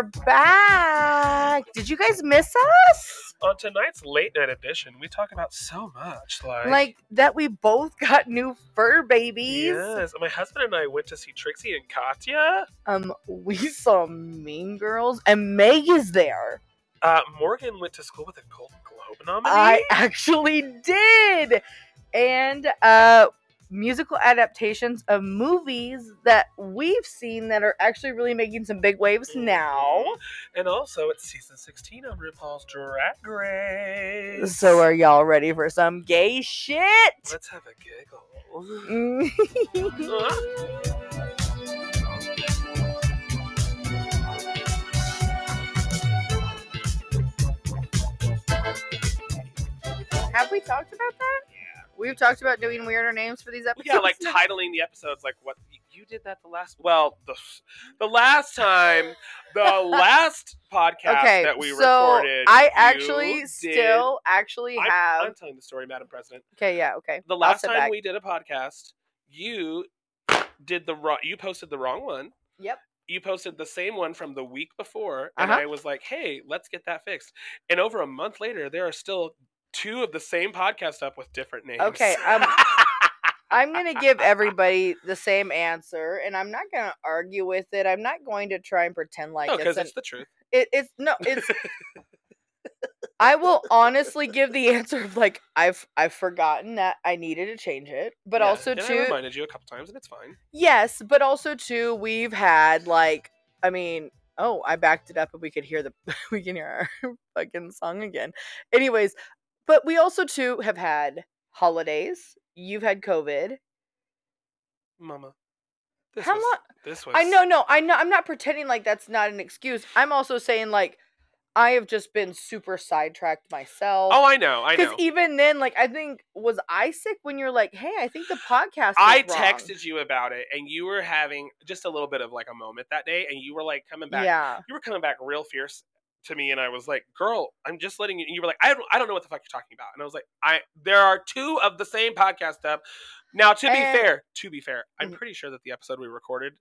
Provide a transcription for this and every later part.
we're back. Did you guys miss us? On tonight's late night edition, we talk about so much, like, Like that we both got new fur babies. yes, my husband and I went to see Trixie and Katya. Um, we saw Mean Girls, and Meg is there. Uh, Morgan went to school with a Golden Globe nominee. I actually did. And uh musical adaptations of movies that we've seen that are actually really making some big waves mm-hmm. now. and also it's season 16 of RuPaul's Drag Race. So are y'all ready for some gay shit? let's have a giggle. Have we talked about that? We've talked about doing weirder names for these episodes. Yeah, like titling the episodes like what you did that the last well the the last time the last podcast okay, that we so recorded. I actually still actually I'm, have. I'm telling the story, Madam President. okay, yeah, okay. The last time back. we did a podcast, you did the wrong. You posted the wrong one. Yep. You posted the same one from the week before, and Uh-huh. I was like, "Hey, let's get that fixed." And over a month later, there are still two of the same podcast up with different names. Okay, um, I'm gonna give everybody the same answer, and I'm not gonna argue with it. I'm not going to try and pretend like no, it's, because it's the truth. it, it's no, it's. I will honestly give the answer of like I've I've forgotten that I needed to change it, but Yeah, also and I too reminded you a couple times, and it's fine. yes, but also too we've had like I mean oh I backed it up and we could hear the we can hear our fucking song again. Anyways, but we also too have had holidays. You've had COVID. Mama. This How was, long? This was. I know, no, I know. I'm not pretending like that's not an excuse. I'm also saying like I have just been super sidetracked myself. Oh, I know. I know. Because even then, like I think was I sick when you're like, hey, I think the podcast. I wrong." texted you about it, and you were having just a little bit of like a moment that day, and you were like coming back. Yeah. You were coming back real fierce to me, and I was like, "Girl, I'm just letting you." And you were like, "I don't, I don't know what the fuck you're talking about," and I was like, "I there are two of the same podcast up." Now, to be And- fair, to be fair, I'm Mhm. pretty sure that the episode we recorded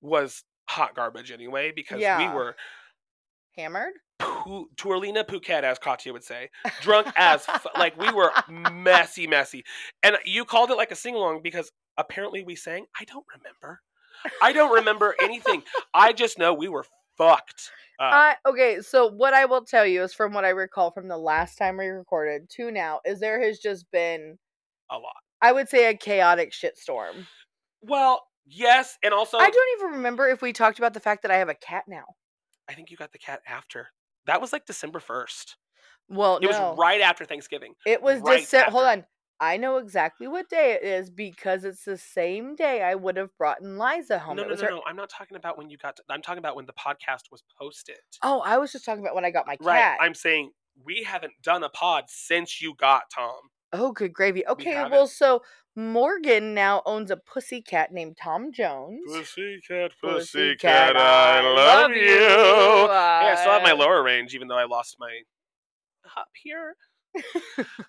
was hot garbage anyway because we were Hammered. Pu- Tourlina Phuket, as Katya would say, drunk as fu- like we were messy, messy. And you called it like a sing along because apparently we sang. I don't remember. I don't remember anything. I just know we were fucked. Up. I okay, so what I will tell you is from what I recall from the last time we recorded to now is there has just been a lot. I would say a chaotic shitstorm. Well, yes, and also I don't even remember if we talked about the fact that I have a cat now. I think you got the cat after. That was like December first. Well, It no. was right after Thanksgiving. It was right December. Hold on. I know exactly what day it is because it's the same day I would have brought in Liza home. no, It no, was no, her- no. I'm not talking about when you got. To, I'm talking about when the podcast was posted. Oh, I was just talking about when I got my cat. Right. I'm saying we haven't done a pod since you got Tom. oh, good gravy. Okay, well, so Morgan now owns a pussy cat named Tom Jones. Pussycat, Pussycat, pussycat, I love you. Hey, I still have my lower range, even though I lost my up here.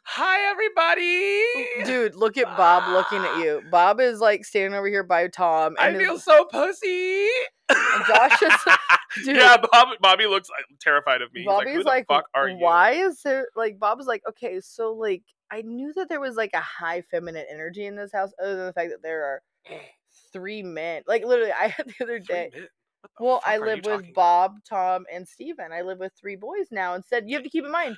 Hi, everybody. Dude, look at Bob looking at you. Bob is like standing over here by Tom, I feel so pussy. And Josh is- dude, yeah, Bob, Bobby looks uh, terrified of me. He's Bobby's like, fuck are you? why is there like Bob is like, okay, so like I knew that there was like a high feminine energy in this house, other than the fact that there are three men. Like literally, I had the other day. Well, I live with? Bob, Tom, and Steven. I live with three boys now. Instead, you have to keep in mind.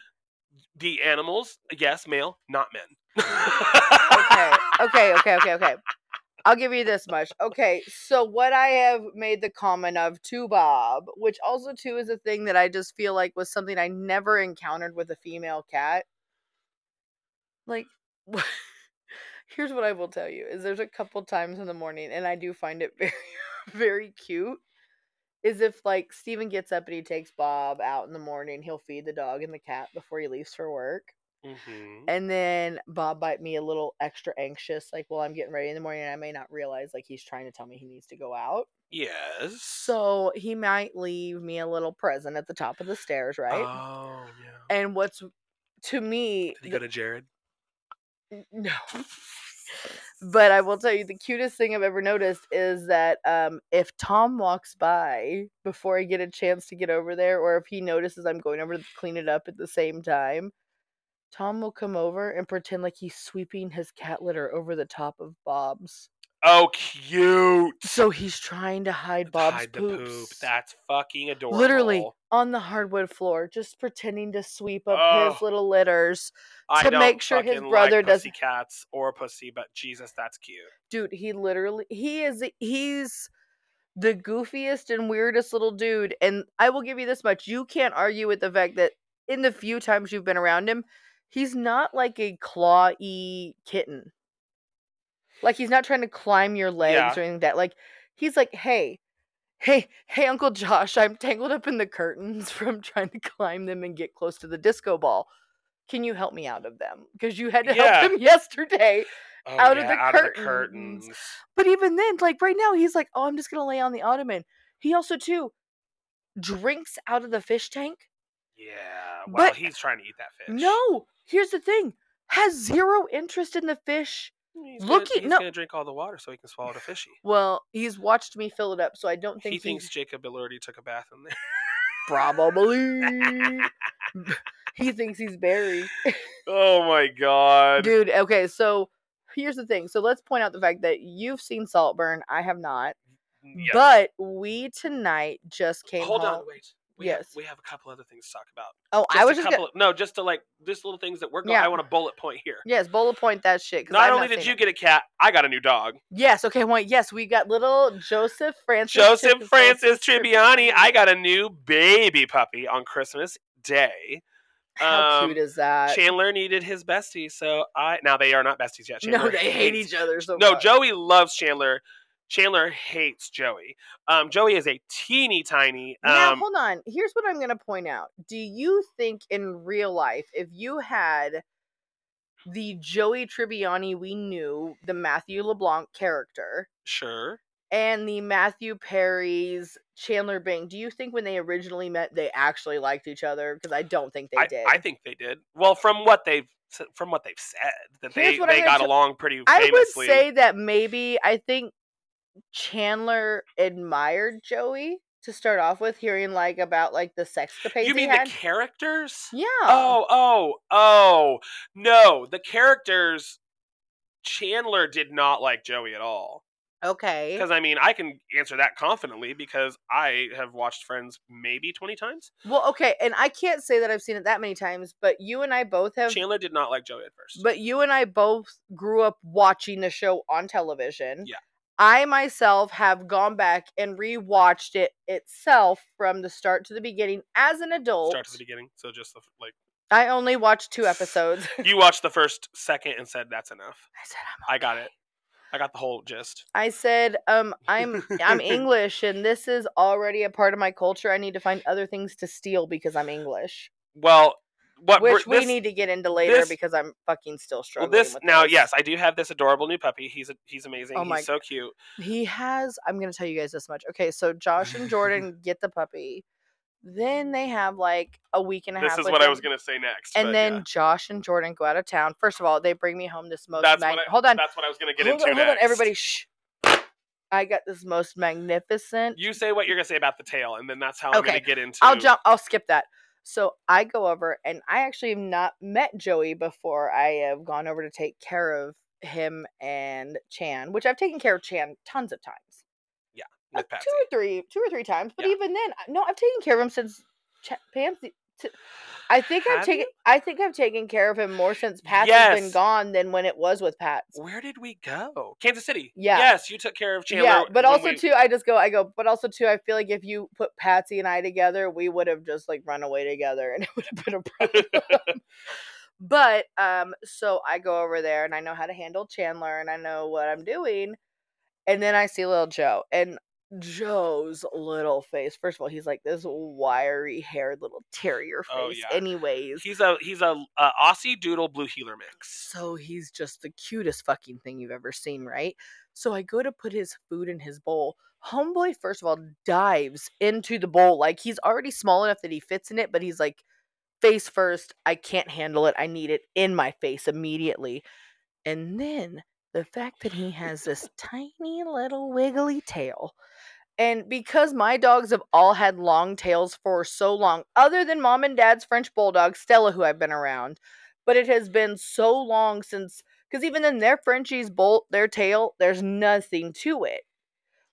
The animals, yes, male, not men. Okay, okay, okay, okay, okay. I'll give you this much. Okay, so what I have made the comment of to Bob, which also too is a thing that I just feel like was something I never encountered with a female cat. Like, here's what I will tell you: is there's a couple times in the morning, and I do find it very, very cute. Is if like Steven gets up and he takes Bob out in the morning, he'll feed the dog and the cat before he leaves for work. Mhm. And then Bob might be a little extra anxious, like, well, I'm getting ready in the morning and I may not realize like he's trying to tell me he needs to go out. Yes. So he might leave me a little present at the top of the stairs, right? Oh, yeah. and what's to me Did he go to Jared? no. But I will tell you the cutest thing I've ever noticed is that um, if Tom walks by before I get a chance to get over there, or if he notices I'm going over to clean it up at the same time, Tom will come over and pretend like he's sweeping his cat litter over the top of Bob's. Oh, cute. So he's trying to hide Bob's Hide the poops. poop. That's fucking adorable. Literally on the hardwood floor, just pretending to sweep up his Oh. little litters. I to don't make sure his fucking brother like doesn't- pussy cats or pussy, but Jesus, that's cute. dude he literally he is he's the goofiest and weirdest little dude and i will give you this much you can't argue with the fact that in the few times you've been around him he's not like a clawy kitten like he's not trying to climb your legs Yeah. or anything like that like he's like hey hey hey uncle josh i'm tangled up in the curtains from trying to climb them and get close to the disco ball can you help me out of them because you had to Yeah. help him yesterday Oh, Out of yeah, the out of the curtains. but even then, like right now, he's like, "Oh, I'm just gonna lay on the ottoman." He also too drinks out of the fish tank. Yeah. Well, But- he's trying to eat that fish. No, here's the thing: has zero interest in the fish. He's Look gonna, at- he's no. gonna drink all the water so he can swallow the fishy. Well, he's watched me fill it up, so I don't think He he thinks Jacob already took a bath in there. probably. he thinks he's Barry, oh my god. dude. Okay, so here's the thing. So let's point out the fact that you've seen Saltburn. I have not, Yes. but we tonight just came. hold home. on, wait. We have, Yes. we have a couple other things to talk about. Oh, Just I was a just couple. gonna, of, no, just to like just little things that we're going. Yeah. I want a bullet point here. yes, bullet point that shit. Not I've only did you it. get a cat, I got a new dog. Yes, okay, well, yes, we got little Joseph Francis. Joseph Chip- Francis Tribbiani. I got a new baby puppy on Christmas Day. How um, cute is that? Chandler needed his bestie, so I now they are not besties yet. Chandler no, they hate each other so No, much. Joey loves Chandler. Chandler hates Joey. Um, Joey is a teeny tiny. Now, Um, hold on. Here's what I'm going to point out. Do you think in real life, if you had the Joey Tribbiani we knew, the Matthew LeBlanc character, sure. and the Matthew Perry's Chandler Bing, do you think when they originally met, they actually liked each other? Because I don't think they I, did. I think they did. Well, from what they've from what they've said, that Here's they they got tell- along pretty I would famously. say that maybe I think Chandler admired Joey to start off with, hearing like about like the sex capades you he mean had. the characters? yeah. Oh, oh, oh. No, the characters. Chandler did not like Joey at all. Okay. Because I mean, I can answer that confidently because I have watched Friends maybe twenty times. Well, okay, and I can't say that I've seen it that many times, but you and I both have. Chandler did not like Joey at first. But you and I both grew up watching the show on television. Yeah. I myself have gone back and rewatched it itself from the start to the beginning as an adult. Start to the beginning. So just the, like I only watched two episodes. you watched the first second and said that's enough. I said I'm I got it. I got the whole gist. I said, um, I'm I'm English and this is already a part of my culture. I need to find other things to steal because I'm English. Well, what Which we this- need to get into later this- because I'm fucking still Well, struggling. this with now, this. yes, I do have this adorable new puppy. He's a, he's amazing. Oh my- he's so cute. He has I'm gonna tell you guys this much. Okay, so Josh and Jordan get the puppy. Then they have like a week and a This half. This is what I was gonna say next. And then yeah. Josh and Jordan go out of town. First of all, they bring me home this most that's mag- what I, hold on. That's what I was gonna get hold into on, hold on, everybody shh. I got this most magnificent You say what you're gonna say about the tail, and then that's how I'm gonna get into. I'll jump. I'll skip that. So I go over, and I actually have not met Joey before. I have gone over to take care of him and Chan, which I've taken care of Chan tons of times. with Uh, two or three, two or three times. But Yeah. even then, no, I've taken care of him since Ch- Pansy. T- I think I've Have taken. you? I think I've taken care of him more since Pat's has been gone than when it was with Pat. Where did we go? Kansas City. Yeah. Yes, you took care of Chandler. yeah, but also we- too, I just go. I go. But also too, I feel like if you put Patsy and I together, we would have just like run away together, and it would have been a problem. but um, so I go over there, and I know how to handle Chandler, and I know what I'm doing, and then I see little Joe, and Joe's little face. First of all, he's like this wiry haired little terrier oh, face. Oh, yeah. Anyways, He's a he's a, a Aussie Doodle Blue Heeler mix. so he's just the cutest fucking thing you've ever seen, right? So I go to put his food in his bowl. Homeboy, first of all, dives into the bowl. Like he's already small enough that he fits in it, but he's like, face first. I can't handle it. I need it in my face immediately. And then the fact that he has this tiny little wiggly tail. And because my dogs have all had long tails for so long, other than mom and dad's French bulldog, Stella, who I've been around, but it has been so long since, because even in their Frenchies bolt, their tail, there's nothing to it.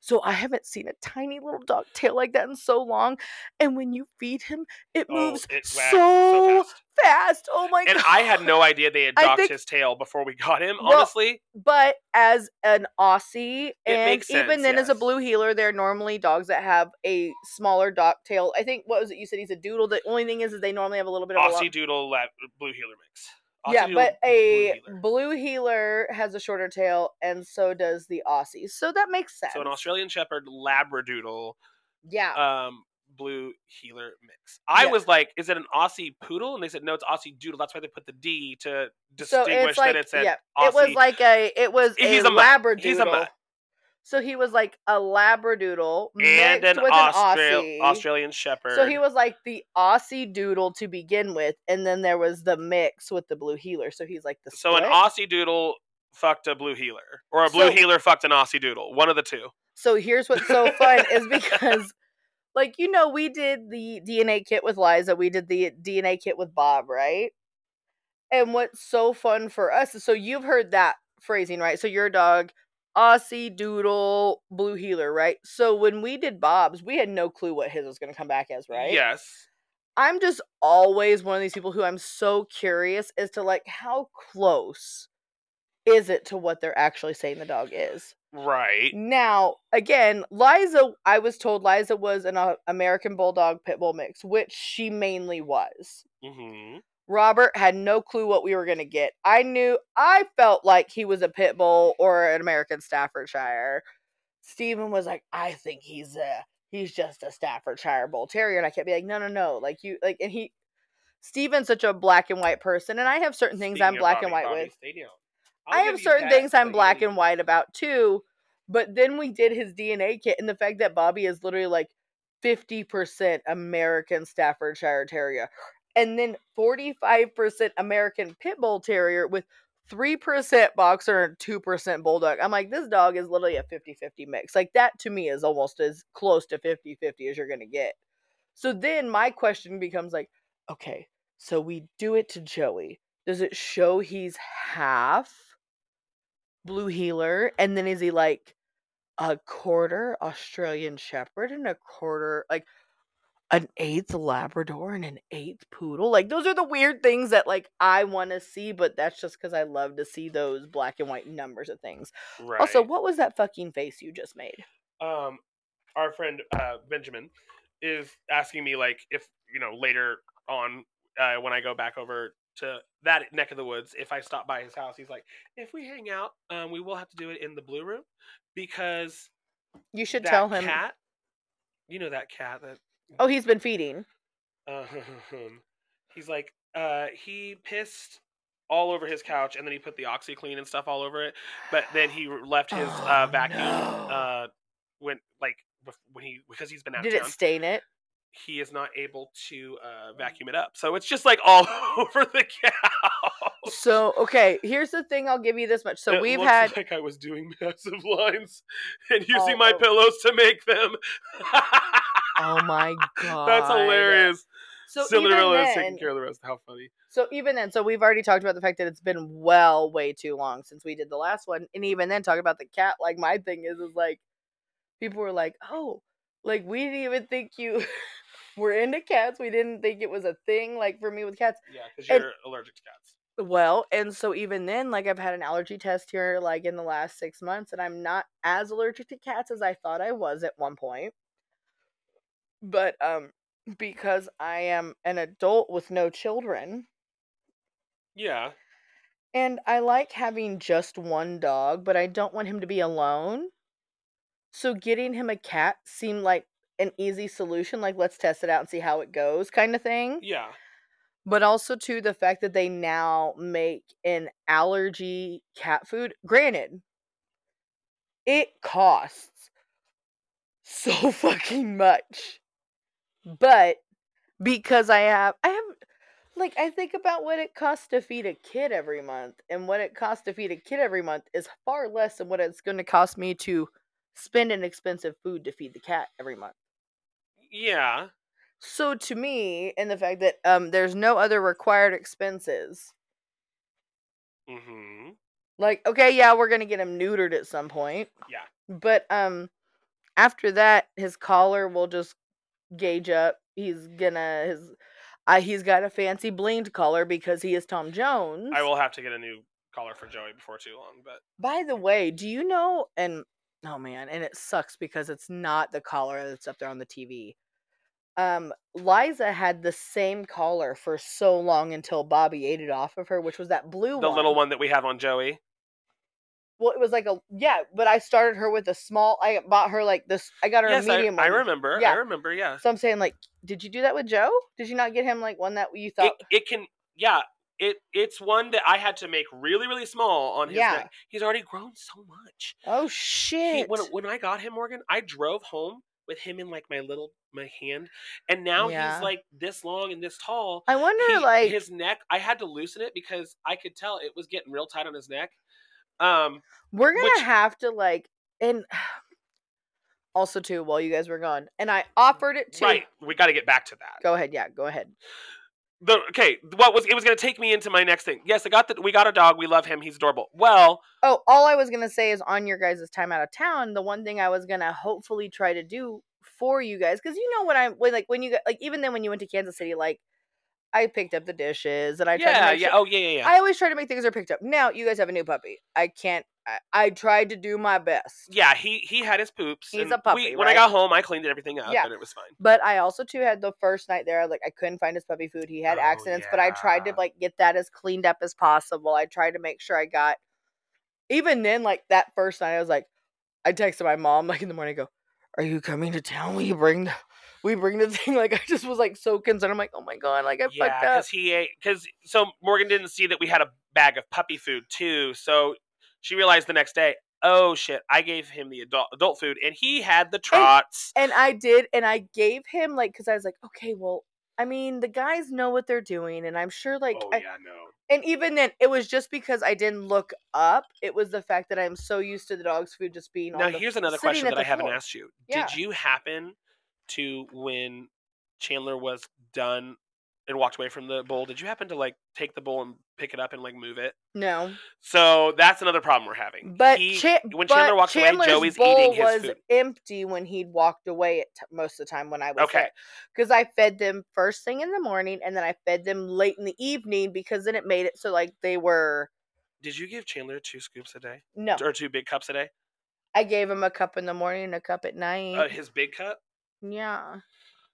So I haven't seen a tiny little dog tail like that in so long. And when you feed him, it Oh, moves it so, so fast. fast. Oh my And god. I had no idea they had docked think- his tail before we got him. Well, Honestly, But as an Aussie, and makes even sense, then as a blue heeler, they're normally dogs that have a smaller dock tail. I think what was it you said he's a doodle. The only thing is, is they normally have a little bit of a Aussie long- Doodle Lab, Blue Heeler mix. Aussie yeah, but Blue a Heeler. blue heeler has a shorter tail, and so does the Aussies. So that makes sense. So an Australian Shepherd Labradoodle yeah, um, Blue Heeler mix. I Yeah. was like, is it an Aussie Poodle? And they said no, it's Aussie Doodle. That's why they put the D to so distinguish it's like that it's an yeah, Aussie. it was like a it was He's a, a labradoodle. He's a mutt. So he was like a labradoodle and mixed an, with Austral- an Aussie. Australian Shepherd. So he was like the Aussie doodle to begin with, and then there was the mix with the blue heeler. So he's like the So an. Aussie Doodle fucked a Blue Heeler, or a Blue So- Heeler fucked an Aussie Doodle. One of the two. So here's what's so fun is because, like you know, we did the DNA kit with Liza, we did the DNA kit with Bob, right? And what's so fun for us is so you've heard that phrasing, right? So your dog, Aussie Doodle, Blue Heeler, right? So when we did Bob's, we had no clue what his was going to come back as, right? Yes. I'm just always one of these people who I'm so curious as to like how close is it to what they're actually saying the dog is. Right. Now, again, Liza, I was told Liza was an uh, American Bulldog Pitbull mix, which she mainly was. hmm Robert had no clue what we were going to get. I knew, I felt like he was a Pit Bull or an American Staffordshire. Stephen was like, I think he's a, he's just a Staffordshire Bull Terrier. And I kept being like, no, no, no. Like you, like, and he, Stephen's such a black and white person. And I have certain things I'm black Bobby, and white Bobby, with. I have certain things I'm black and white about too. But then we did his DNA kit, and the fact that Bobby is literally like 50% American Staffordshire Terrier, and then 45% American Pit Bull Terrier with 3% Boxer and 2% Bulldog. I'm like, this dog is literally a 50 50 mix. Like, that to me is almost as close to 50 50 as you're going to get. So then my question becomes like, okay, so we do it to Joey. Does it show he's half blue heeler? And then is he like a quarter Australian Shepherd and a quarter, like an eighth Labrador and an eighth poodle? Like, those are the weird things that, like, I want to see, but that's just because I love to see those black and white numbers of things. Right. Also, what was that fucking face you just made? um, our friend uh, Benjamin is asking me like if you know later on uh, when I go back over to that neck of the woods, if I stop by his house, he's like, if we hang out, um, we will have to do it in the blue room because You should tell him. cat, you know that cat that Oh, he's been feeding. um, he's like uh, he pissed all over his couch and then he put the OxiClean and stuff all over it, but then he left his uh, Oh, vacuum no. uh, when like when he because he's been out Did it stain it? he is not able to uh, vacuum it up. So it's just like all over the couch. So, okay, here's the thing I'll give you this much. So, It we've looks had. like I was doing massive lines and using All my over. pillows to make them. Oh my god. That's hilarious. So, Cinderella is taking care of the rest. How funny. So even then, so we've already talked about the fact that it's been well way too long since we did the last one, and even then, talk about the cat. Like my thing is, is like people were like, "Oh, like we didn't even think you were into cats. We didn't think it was a thing." Like for me with cats, Yeah, because you're allergic to cats. well, and so even then, like I've had an allergy test here, like in the last six months, and I'm not as allergic to cats as I thought I was at one point. But um, because I am an adult with no children, Yeah. And I like having just one dog, but I don't want him to be alone. So getting him a cat seemed like an easy solution, like let's test it out and see how it goes kind of thing. Yeah. But also to the fact that they now make an allergy cat food. Granted, it costs so fucking much. But because I have I have like I think about what it costs to feed a kid every month, and what it costs to feed a kid every month is far less than what it's going to cost me to spend an expensive food to feed the cat every month. Yeah. So to me, and the fact that um there's no other required expenses, Mm-hmm. like okay, yeah, we're gonna get him neutered at some point, Yeah. but um after that, his collar will just gauge up. He's gonna his. Uh, he's got a fancy blinged collar because he is Tom Jones. I will have to get a new collar for Joey before too long, but By the way, do you know? And oh man, and it sucks because it's not the collar that's up there on the TV. Um, Liza had the same collar for so long until Bobby ate it off of her, which was that blue the one. little one that we have on Joey. Well, it was like a yeah, but I started her with a small. I bought her like this. I got her Yes, a I, medium I one. remember. Yeah. I remember. Yeah. So I'm saying like, did you do that with Joe? Did you not get him like one that you thought? it can. Yeah. It it's one that I had to make really really small on his Yeah. neck. He's already grown so much. oh He, shit! when when I got him, Morgan, I drove home with him in like my little my hand, and now Yeah. he's like this long and this tall. I wonder He- like his neck, I had to loosen it because I could tell it was getting real tight on his neck. Um, we're gonna which- have to like and also too while you guys were gone, and I offered it to. right, we got to get back to that. Go ahead. Yeah, go ahead. The, okay, what was it was going to take me into my next thing? Yes, I got that. We got a dog. We love him. He's adorable. Well, Oh, all I was gonna say is on your guys' time out of town, the one thing I was gonna hopefully try to do for you guys, because you know when I when like when you like even then when you went to Kansas City, like I picked up the dishes and I tried to yeah, make yeah. sure- Oh, yeah, yeah, yeah. I always try to make things are picked up. Now you guys have a new puppy. I can't. I, I tried to do my best. yeah, he he had his poops. He's and a puppy, We, when I right? got home, I cleaned everything up, Yeah. and it was fine. But I also too had the first night there. Like I couldn't find his puppy food. He had Oh, accidents, but I tried to yeah. like get that as cleaned up as possible. I tried to make sure I got. Even then, like that first night, I was like, I texted my mom like in the morning. I go, "Are you coming to town? Will you bring the, we bring the thing?" Like I just was like so concerned. I'm like, "Oh my god!" Like I Yeah, fucked up. because he ate. Because so Morgan didn't see that we had a bag of puppy food too. So she realized the next day. Oh shit! I gave him the adult adult food, and he had the trots. And I did, and I gave him like because I was like, okay, well, I mean, the guys know what they're doing, and I'm sure like oh I, yeah, no. And even then, it was just because I didn't look up. It was the fact that I'm so used to the dog's food just being Now on the, here's another question that I haven't asked you. Yeah. Did you happen to when Chandler was done and walked away from the bowl? Did you happen to like take the bowl and pick it up and like move it? No, So that's another problem we're having. but, He- when but Chandler walks away, Chandler's Joey's bowl eating his was food. empty when he'd walked away at t- most of the time when I was Okay. Because I fed them first thing in the morning, and then I fed them late in the evening because then it made it so like they were Did you give Chandler two scoops a day no. or two big cups a day? I gave him a cup in the morning and a cup at night. Uh, his big cup. Yeah.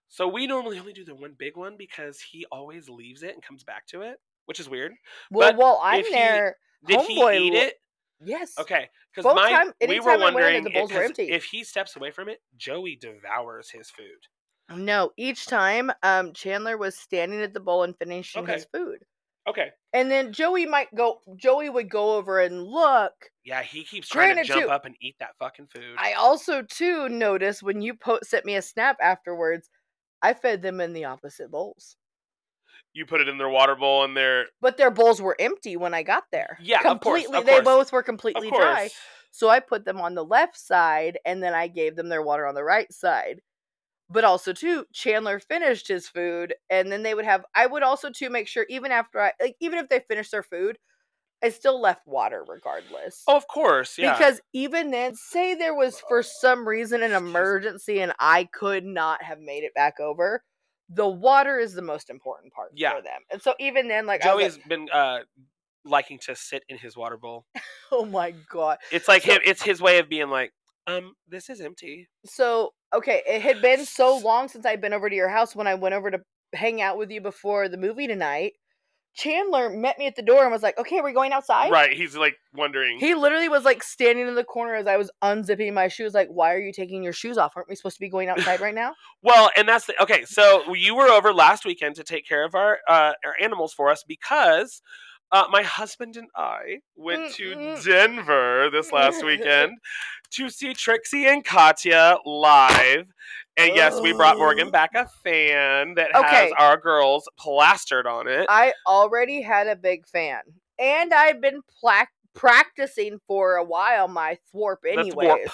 So we normally only do the one big one because he always leaves it and comes back to it, which is weird. Well, But while I'm if he- there, Did Homeboy he eat it? yes. Okay, because my time- we were I went in there, wondering the bowls were 'cause empty. if he steps away from it, Joey devours his food. No, each time um Chandler was standing at the bowl and finishing Okay. his food. Okay, And then Joey might go Joey would go over and look. yeah, he keeps trying to Granted, jump too, up and eat that fucking food. I also too noticed when you po- sent me a snap afterwards, I fed them in the opposite bowls. you put it in their water bowl and their But their bowls were empty when I got there. Yeah, of course, completely. of they course. both were of completely course. dry. So I put them on the left side and then I gave them their water on the right side. But also too, Chandler finished his food and then they would have I would also too make sure even after I like even if they finished their food, I still left water regardless. Oh, of course, yeah. Because even then, say there was for some reason an emergency and I could not have made it back over, the water is the most important part Yeah. for them. And so even then, like Joey's been uh liking to sit in his water bowl. oh my god. It's like So- him. It's his way of being like, um, this is empty. So okay, it had been so long since I'd been over to your house when I went over to hang out with you before the movie tonight. Chandler met me at the door and was like, "Okay, we're going outside." right? He's like wondering. He literally was like standing in the corner as I was unzipping my shoes, like, "Why are you taking your shoes off? Aren't we supposed to be going outside right now?" Well, and that's the, okay. So you were over last weekend to take care of our uh, our animals for us because uh, my husband and I went to Denver this last weekend to see Trixie and Katya live, And yes, we brought Morgan Oh. back a fan that has Okay. our girls plastered on it. I already had a big fan, and I've been practicing for a while my thwarp anyways.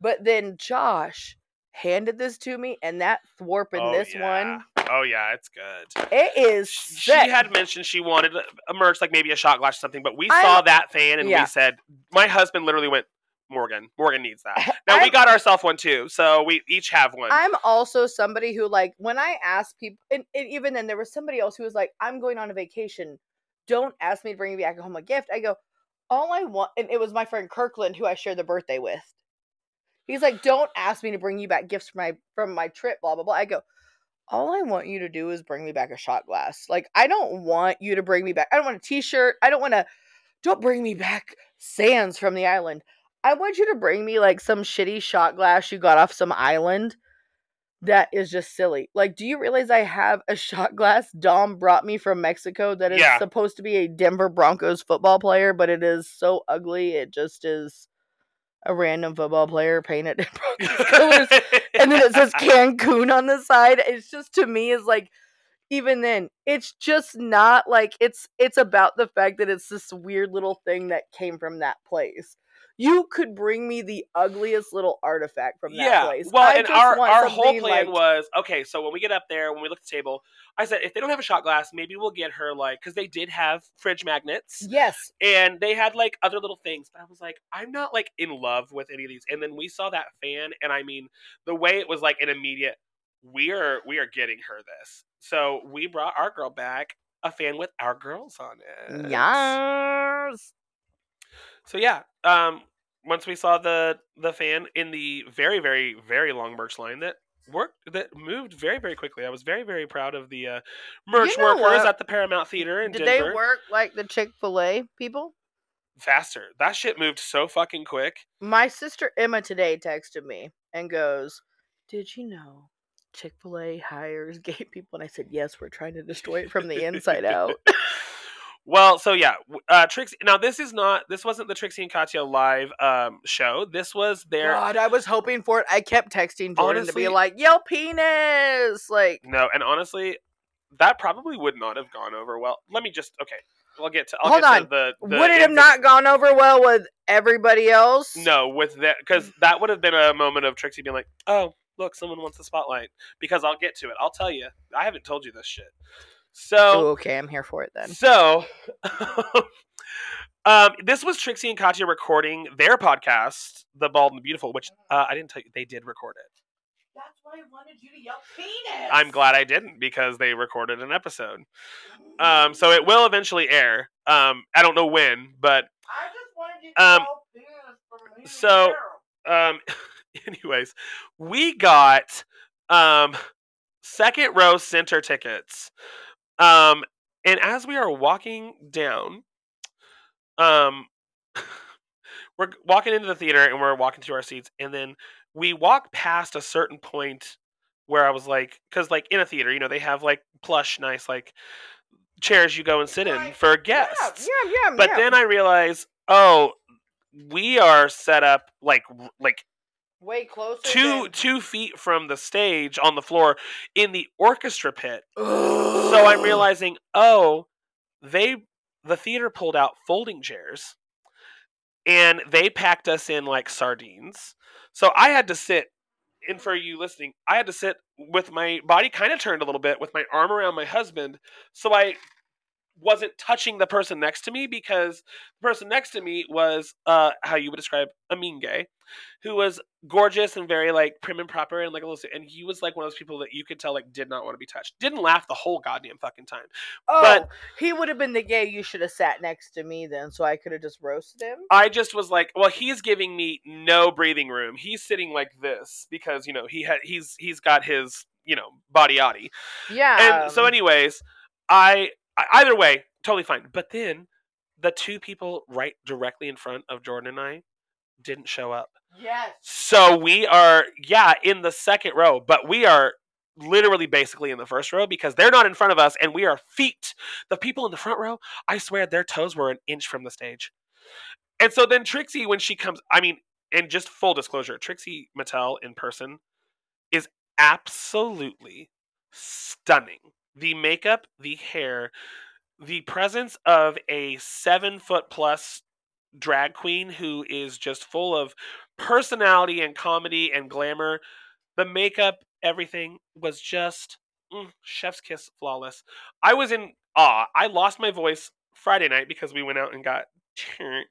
But then Josh handed this to me, and that thwarp in Oh, this yeah. one, Oh yeah, it's good. it is. She sick. had mentioned she wanted a- merch like maybe a shot glass or something, but we I'm- saw that fan and Yeah. we said, my husband literally went, Morgan, Morgan needs that. Now we I'm- got ourselves one too, so we each have one. I'm also somebody who like when I ask people, and, and even then there was somebody else who was like, "I'm going on a vacation. Don't ask me to bring back home a gift." I go, "All I want," and it was my friend Kirkland who I shared the birthday with. He's like, "Don't ask me to bring you back gifts from my from my trip." Blah blah blah. I go, "All I want you to do is bring me back a shot glass. Like I don't want you to bring me back. I don't want a T-shirt. I don't want to. Don't bring me back sands from the island." I want you to bring me like some shitty shot glass you got off some island that is just silly. Like, do you realize I have a shot glass Dom brought me from Mexico that is Yeah. supposed to be a Denver Broncos football player, but it is so ugly. It just is a random football player painted colors. And then it says Cancun on the side. It's just to me is like even then, it's just not like it's it's about the fact that it's this weird little thing that came from that place. You could bring me the ugliest little artifact from that yeah. place. Well, I and our, our whole plan like- was okay. So when we get up there, when we look at the table, I said if they don't have a shot glass, maybe we'll get her like because they did have fridge magnets Yes. and they had like other little things. But I was like, I'm not like in love with any of these. And then we saw that fan, and I mean, the way it was like an immediate, we are we are getting her this. So we brought our girl back a fan with our girls on it. Yes. So yeah, um, once we saw the the fan in the very very very long merch line that worked that moved very very quickly. I was very very proud of the uh, merch know workers what? at the Paramount Theater in Did Denver. they work like the Chick fil A people? faster? That shit moved so fucking quick. My sister Emma today texted me and goes, Did you know Chick fil A hires gay people? And I said, Yes, we're trying to destroy it from the inside out. Well, so yeah, uh, Trixie. Now this is not. This wasn't the Trixie and Katya live um, show. This was their God, I was hoping for it. I kept texting Jordan to be like, Yo, penis. Like, no, and honestly, that probably would not have gone over well. Let me just okay. I'll get to. I'll Hold get on. To the, the would it have not gone over well with everybody else? No, with that because that would have been a moment of Trixie being like, "Oh, look, someone wants the spotlight." Because I'll get to it. I'll tell you. I haven't told you this shit. So, okay, I'm here for it then. so, um, this was Trixie and Katya recording their podcast, The Bald and the Beautiful, which uh, I didn't tell you they did record it. That's why I wanted you to yell penis. I'm glad I didn't because they recorded an episode. Um, so it will eventually air. Um, I don't know when, but I just wanted you to Um, yell penis from here so- um anyways we got um second row center tickets um and as we are walking down um we're walking into the theater and we're walking to our seats and then we walk past a certain point where i was like because like in a theater you know they have like plush nice like chairs you go and sit in for guests yeah, yeah. but yeah. then I realize, oh, we are set up like like way closer. two than- two feet from the stage on the floor in the orchestra pit. So I'm realizing, oh, they the theater pulled out folding chairs, and they packed us in like sardines. So I had to sit. And for you listening, I had to sit with my body kind of turned a little bit, with my arm around my husband, so I wasn't touching the person next to me because the person next to me was uh how you would describe a mean gay who was gorgeous and very like prim and proper and like a little and he was like one of those people that you could tell like did not want to be touched didn't laugh the whole goddamn fucking time Oh, but- he would have been the gay. You should have sat next to me then, so I could have just roasted him. i just was like well he's giving me no breathing room he's sitting like this because you know he had he's he's got his you know body yaddy Yeah. and so um, anyways I, I either way totally fine but then the two people right directly in front of jordan and i didn't show up yes. so we are yeah in the second row but we are literally basically in the first row because they're not in front of us and we are feet the people in the front row i swear their toes were an inch from the stage and so then trixie when she comes i mean and just full disclosure trixie mattel in person is absolutely stunning. The makeup, the hair, the presence of a seven foot plus drag queen who is just full of personality and comedy and glamour. The makeup, everything was just mm, chef's kiss flawless. I was in awe. I lost my voice Friday night because we went out and got turned.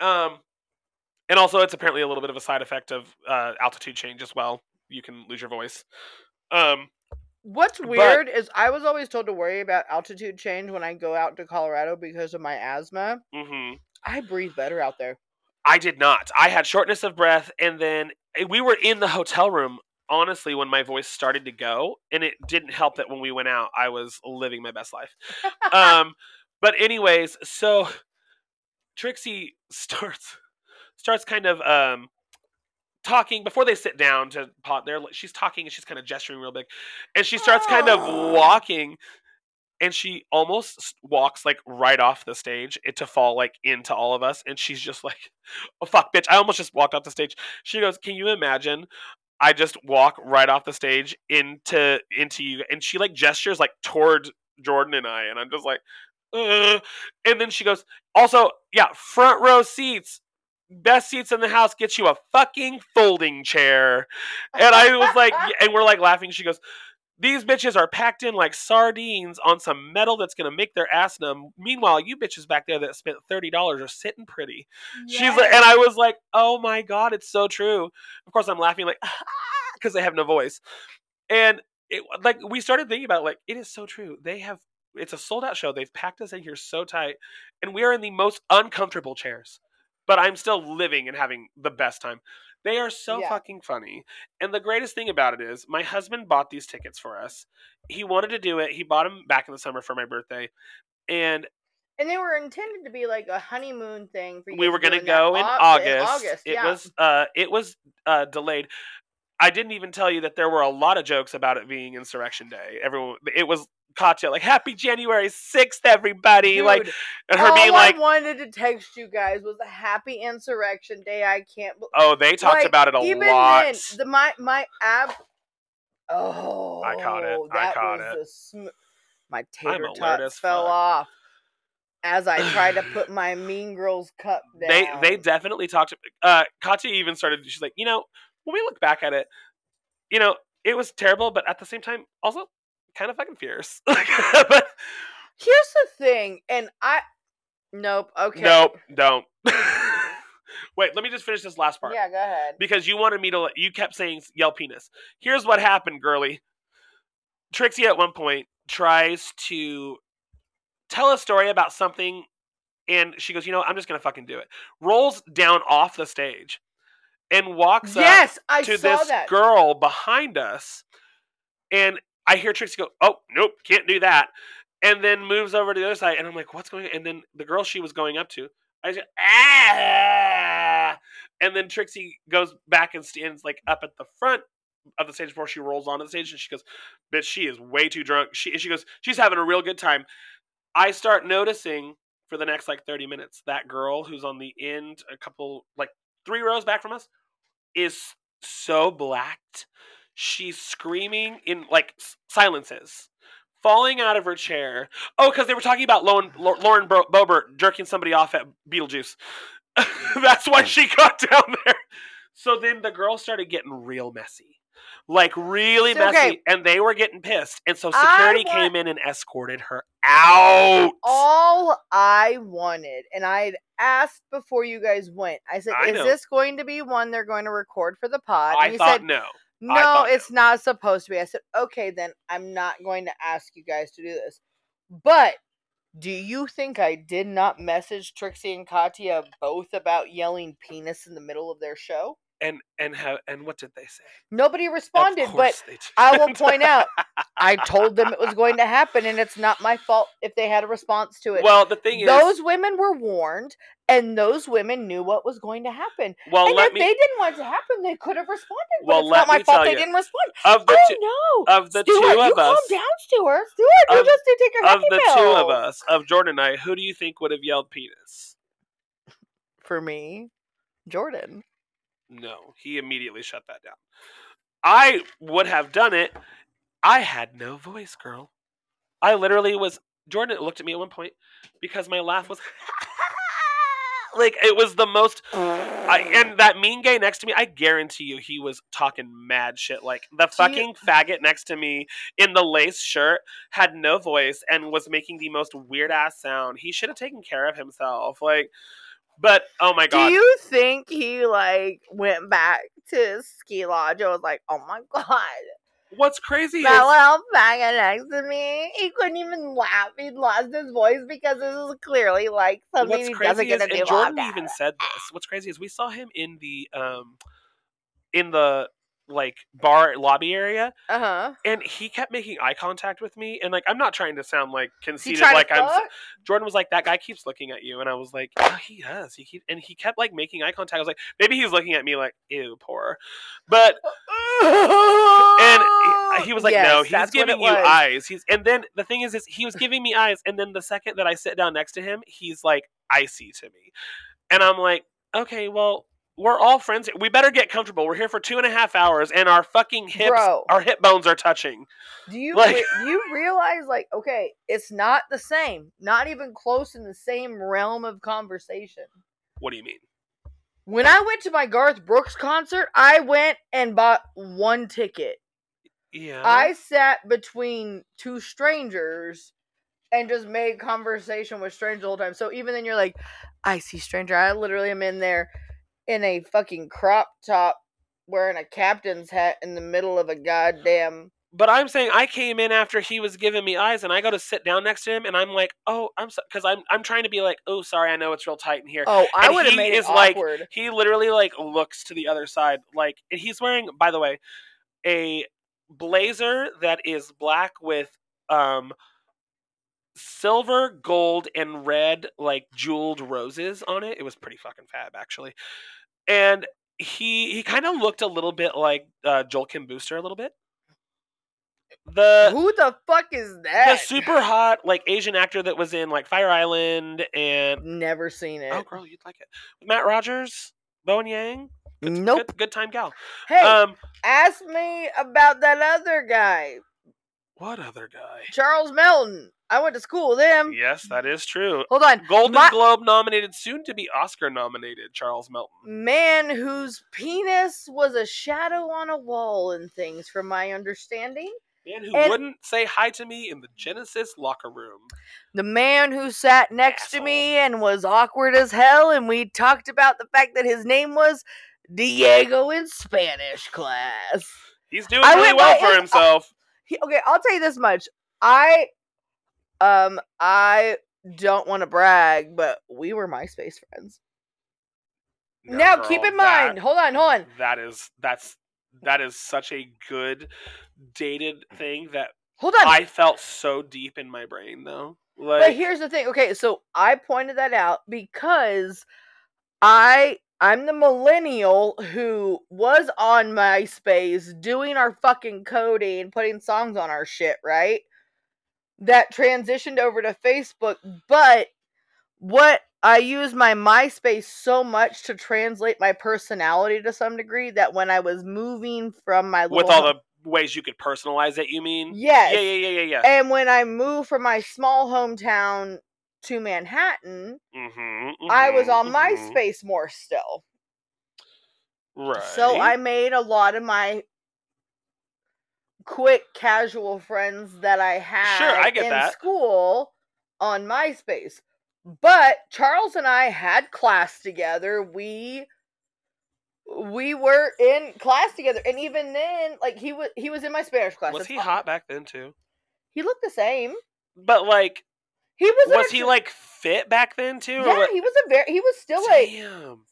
Um, and also it's apparently a little bit of a side effect of uh, altitude change as well. You can lose your voice. Um, What's But- weird is I was always told to worry about altitude change when I go out to Colorado because of my asthma. hmm I breathe better out there. I did not. I had shortness of breath, and then eh, we were in the hotel room. Honestly, when my voice started to go, and it didn't help that when we went out, I was living my best life. um, but anyways, so Trixie starts starts kind of um talking before they sit down to pot. There, she's talking and she's kind of gesturing real big, and she starts kind of walking, and she almost walks like right off the stage it, to fall like into all of us, and she's just like, "Oh fuck, bitch!" I almost just walked off the stage. She goes, "Can you imagine?" I just walk right off the stage into into you, and she like gestures like toward Jordan and I, and I'm just like, "Ugh." and then she goes, also, yeah, front row seats, best seats in the house. Get you a fucking folding chair, and I was like, and we're like laughing. She goes. These bitches are packed in like sardines on some metal that's gonna make their ass numb. Meanwhile, you bitches back there that spent thirty dollars are sitting pretty. She's like, and I was like, oh my god, it's so true. Of course, I'm laughing like because they have no voice, and it like we started thinking about it, like it is so true. They have it's a sold out show. They've packed us in here so tight, and we are in the most uncomfortable chairs. But I'm still living and having the best time. They are so Yeah. fucking funny. And the greatest thing about it is my husband bought these tickets for us. He wanted to do it. He bought them back in the summer for my birthday. And And they were intended to be like a honeymoon thing for you. we were going to go in Au- August. August, It yeah. was uh it was uh delayed. I didn't even tell you that there were a lot of jokes about it being Insurrection Day. Everyone it was Katya like Happy January 6th everybody like and her being like I wanted to text you guys was a happy insurrection day. I can't believe. oh they talked like, about it a even lot. then, the my my app. Oh, I caught it. I caught it. sm- my tater tots fell fuck. off as I tried to put my Mean Girls cup down. they they definitely talked uh Katya even started she's like, "You know, when we look back at it, you know, it was terrible, but at the same time also kind of fucking fierce." but Here's the thing, and I. Nope. Okay. nope, don't. Wait, let me just finish this last part. Yeah, go ahead. because you wanted me to. You kept saying yell penis. Here's what happened, girly. Trixie at one point tries to tell a story about something, and she goes, "You know, I'm just gonna fucking do it." Rolls down off the stage, and walks up Yes, I to this that. girl behind us, and I hear Trixie go, "Oh, nope, can't do that," and then moves over to the other side, and I'm like, "What's going?" on? And then the girl she was going up to, I said, "Ah!" And then Trixie goes back and stands like up at the front of the stage before she rolls onto the stage, and she goes, "Bitch, she is way too drunk." She she goes, "She's having a real good time." I start noticing for the next like 30 minutes that girl who's on the end, a couple like three rows back from us, is so blacked. She's screaming in like s- silences, falling out of her chair. Oh, because they were talking about Lauren, Lau- Lauren Bo- Boebert jerking somebody off at Beetlejuice. That's why she got down there. So then the girls started getting real messy. Like really So, messy, okay. and they were getting pissed, and so security want- came in and escorted her out. All I wanted, and I had asked before you guys went, I said, I "Is know. this going to be one they're going to record for the pod?" I and you thought said, no. "No, it's no. not supposed to be." I said, "Okay, then I'm not going to ask you guys to do this." But do you think I did not message Trixie and Katya both about yelling penis in the middle of their show? And and how and what did they say? Nobody responded, but I will point out I told them it was going to happen, and it's not my fault if they had a response to it. well, the thing is, those women were warned, and those women knew what was going to happen. well, and let if me they didn't want it to happen, they could have responded. But Well, it's not my fault they you, didn't respond. of the oh two, no, of the Stuart, two you of calm down, Stuart. Stuart, you just to take your of the two of us, of Jordan and I, who do you think would have yelled penis? For me, Jordan. No, he immediately shut that down. I would have done it. I had no voice, girl. I literally was. Jordan looked at me at one point because my laugh was like it was the most. I, and that mean gay next to me, I guarantee you, he was talking mad shit. Like the Do you- fucking faggot next to me in the lace shirt had no voice and was making the most weird ass sound. He should have taken care of himself. Like, but oh my god. Do you think he like went back to his ski lodge and was like, "Oh my god, what's crazy that is little faggot next to me, he couldn't even laugh. He lost his voice because this is clearly like something what's he doesn't get to do." Jordan often." even said this. What's crazy is we saw him in the um in the like bar lobby area Uh huh. and he kept making eye contact with me and like i'm not trying to sound like conceited like i'm fuck? jordan was like that guy keeps looking at you and i was like oh, he does. He keep and he kept like making eye contact. I was like maybe he's looking at me like ew poor. But and he, was like no he's giving you eyes. He's and then the thing is is he was giving me eyes and then the second that i sit down next to him he's like icy to me. And i'm like okay well we're all friends we better get comfortable we're here for two and a half hours and our fucking hips Bro. our hip bones are touching Do you Like- do you realize like okay, it's not the same, not even close in the same realm of conversation. what do you mean When I went to my Garth Brooks concert, I went and bought one ticket. yeah I sat between two strangers and just made conversation with strangers the whole time. So even then, you're like, I see stranger. I literally am in there in a fucking crop top, wearing a captain's hat in the middle of a goddamn. But I'm saying I came in after he was giving me eyes, and I go to sit down next to him, and I'm like, "Oh, I'm because I'm I'm trying to be like, oh, sorry, I know it's real tight in here." Oh, I would have he made it like- awkward. He literally like looks to the other side, like, and he's wearing, by the way, a blazer that is black with um silver, gold, and red like jeweled roses on it. It was pretty fucking fab, actually, and he he kind of looked a little bit like uh, Joel Kim Booster a little bit. The Who the fuck is that? the super hot like Asian actor that was in like Fire Island and Never seen it. oh girl, you'd like it. Matt Rogers, Bowen Yang, good, nope. good, good time gal. Hey, Um, ask me about that other guy, what other guy? Charles Melton. I went to school with him. Yes, that is true. Hold on. Golden My- Globe nominated, soon to be Oscar nominated, Charles Melton. man whose penis was a shadow on a wall and things, from my understanding. Man who And- wouldn't say hi to me in the Genesis locker room. The man who sat next to me and was awkward as hell, and we talked about the fact that his name was Diego in Spanish class. He's doing I really went well for his- uh, himself. He, okay, I'll tell you this much. I, um, I don't want to brag, but we were MySpace friends. No, now, keep girl, in mind, hold on, hold on, that is that's that is such a good dated thing that hold on. I felt so deep in my brain though. Like but here's the thing. Okay, so I pointed that out because I I'm the millennial who was on MySpace doing our fucking coding putting songs on our shit, right? That transitioned over to Facebook, but what I use my MySpace so much to translate my personality to some degree that when I was moving from my with all home- the ways you could personalize it, you mean? yes, Yeah, yeah, yeah, yeah, yeah. and when I moved from my small hometown to Manhattan, mm-hmm, I was on mhm. MySpace more still. Right. So I made a lot of my quick casual friends that I had sure, I in that. school on MySpace. But Charles and I had class together. We we were in class together and even then like he was he was in my Spanish class. was That's he hot back then too? He looked the same. But like, He was was he like fit back then too? Yeah, he was a very he was still like Damn.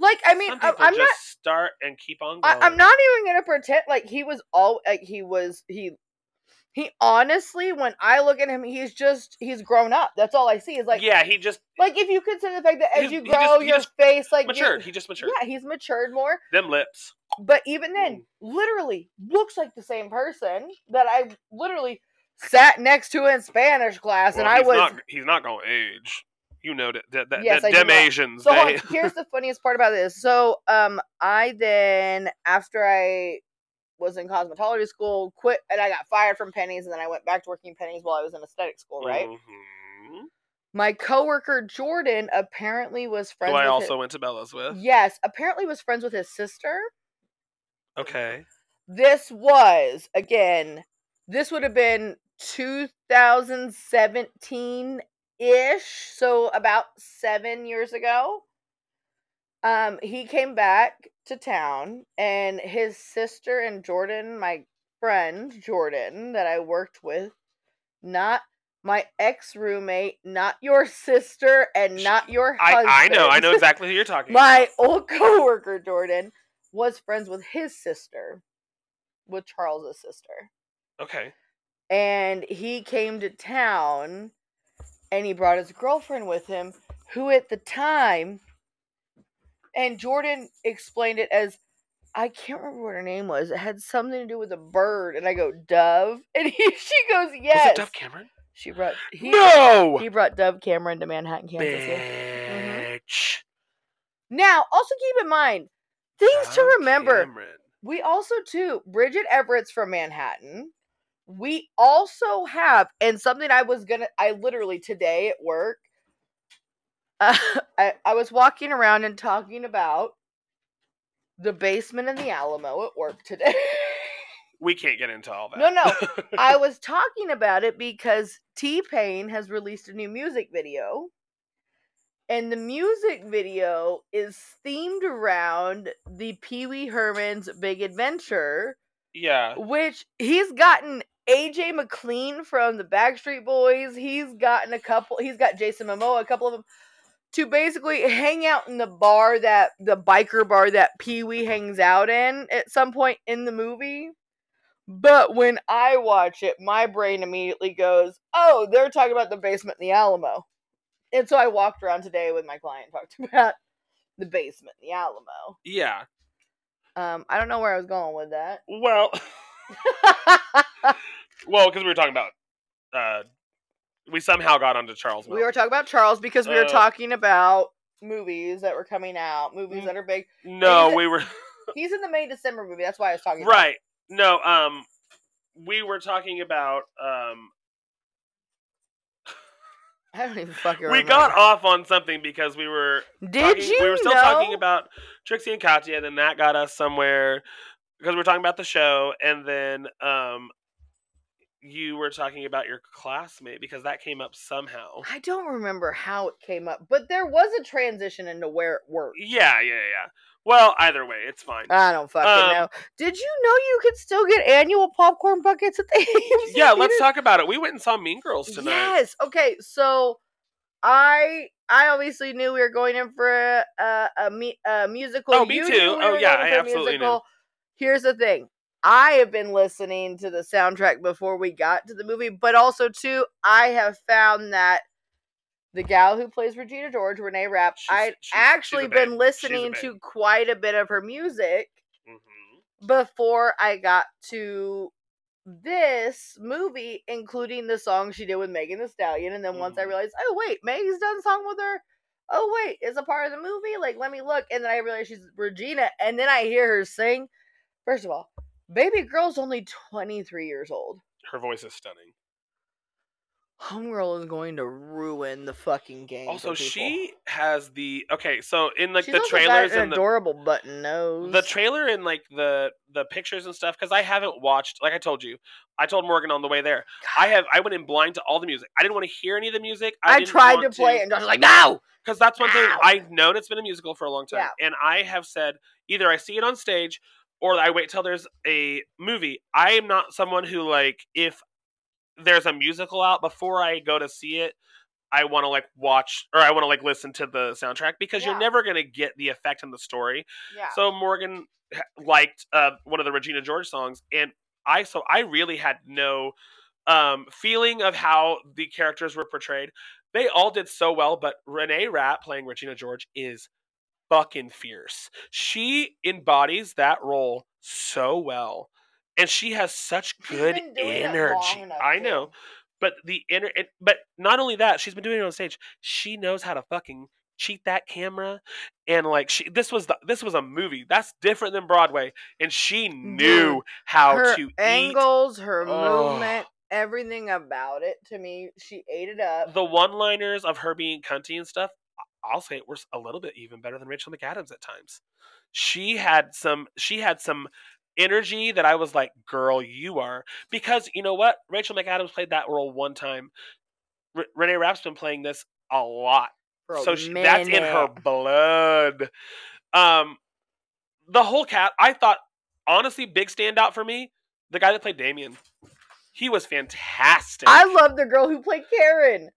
Like I mean I, i'm just not start and keep on going. I, I'm not even gonna pretend like he was all like he was he he honestly when I look at him he's just he's grown up. That's all I see is like yeah, he just like if you consider the fact that as you he just- grow your just face like you- matured. He just matured. yeah he's matured more. Them lips. But even then, literally looks like the same person that I literally sat next to in Spanish class, Well, and I he's was Not, he's not going to age. You know that. that, that, Yes, that them. Asians. So they, here's the funniest part about this. So um I then after I was in cosmetology school, quit, and I got fired from Penney's, and then I went back to working Penney's while I was in aesthetic school, right? Mhm. My coworker Jordan apparently was friends Who I also his, went to Bella's with. yes, apparently was friends with his sister. Okay. This was again, this would have been 2017 ish, so about seven years ago. Um, he came back to town, and his sister and Jordan, my friend Jordan that I worked with, not my ex roommate, not your sister, and not your I, husband. I know. I know exactly who you're talking about. my about. old coworker Jordan was friends with his sister, with Charles's sister, Okay. and he came to town, and he brought his girlfriend with him, who at the time, and Jordan explained it as. I can't remember what her name was. It had something to do with a bird, and I go Dove, and he, she goes yes. Was it Dove Cameron? She brought he, no! he brought Dove Cameron to Manhattan, Kansas. yeah. Bitch. Now, also keep in mind things to remember. Cameron. We also too Bridget Everett's from Manhattan. We also have, and something I was gonna, I literally today at work, uh, I I was walking around and talking about the basement in the Alamo at work today. We can't get into all that. No, no. I was talking about it because T Pain has released a new music video. And the music video is themed around the Pee Wee Herman's Big Adventure, yeah. which he's gotten AJ McLean from the Backstreet Boys. He's gotten a couple, he's got Jason Momoa, a couple of them, to basically hang out in the bar that, the biker bar that Pee Wee hangs out in at some point in the movie. But when I watch it, my brain immediately goes, "Oh, they're talking about the basement in the Alamo." And so I walked around today with my client, and talked about the basement in the Alamo. Yeah. Um, I don't know where I was going with that. Well, well, because we were talking about, uh, we somehow got onto Charles. we were talking about Charles because we were Uh, talking about movies that were coming out, movies Mm. that are big. No, we were He's in the May December movie. That's why I was talking. about right. No, um, we were talking about um. I don't even fucking We got off on something because we were Did talking- you? we were still know? talking about Trixie and Katya, and then that got us somewhere because we were talking about the show, and then um, you were talking about your classmate because that came up somehow. I don't remember how it came up, but there was a transition into where it worked. Yeah, yeah, yeah. Well, either way, it's fine. I don't fucking Um, know. Did you know you could still get annual popcorn buckets at the AMC yeah, let's talk about it. We went and saw Mean Girls tonight. Yes. Okay. So, I I obviously knew we were going in for a a, a, me, a musical. Oh, me You too. Oh, yeah, I absolutely knew. Here's the thing. I have been listening to the soundtrack before we got to the movie, but also too, I have found that the gal who plays Regina George, Renee Rapp, I'd she's- she's a actually been listening to quite a bit of her music Mhm. before I got to this movie, including the song she did with Megan Thee Stallion. And then once I Mhm. realized, oh wait, Meg's done a song with her. Oh wait, it's a part of the movie. Like, let me look. And then I realized she's Regina. And then I hear her sing. First of all, baby girl's only 23 years old. Her voice is stunning. Homegirl is going to ruin the fucking game. Also, she has the okay. So in like She's the trailers an and the adorable button nose. the trailer and like the the pictures and stuff because I haven't watched. Like I told you, I told Morgan on the way there. I have I went in blind to all the music. I didn't want to hear any of the music. I, I tried to play it, and I was like, no. because that's one thing I've known it's been a musical for a long time, Yeah. and I have said either I see it on stage or I wait till there's a movie. I am not someone who like if there's a musical out before I go to see it. I want to like watch or I want to like listen to the soundtrack because Yeah. you're never gonna get the effect in the story. Yeah. So Morgan liked uh, one of the Regina George songs, and I so I really had no um, feeling of how the characters were portrayed. They all did so well, but Renee Rapp playing Regina George is fucking fierce. She embodies that role so well, and she has such She's good been doing it long energy. I too. know, but the inner, but not only that, she's been doing it on stage. She knows how to fucking cheat that camera and like she this was the this was a movie that's different than broadway and she knew Dude, how her to eat angles, her Oh. movement, everything about it to me, she ate it up. the one liners of her being cunty and stuff i'll say it was a little bit even better than rachel mcadams at times she had some she had some energy that i was like girl you are because you know what rachel mcadams played that role one time R- renee rapp's been playing this a lot a so she, that's in her blood. Um, the whole cat. I thought honestly, big standout for me, the guy that played Damien. He was fantastic. I love the girl who played Karen.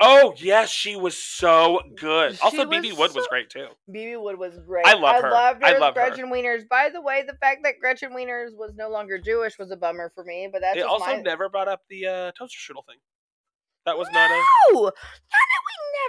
Oh yes, she was so good. Also, Bebe Wood was great too. Bebe Wood was great. I love her. I loved her I love her. Gretchen Wieners. By the way, the fact that Gretchen Wieners was no longer Jewish was a bummer for me, but that's They just also my... never brought up the uh, toaster strudel thing. That was not a. No! We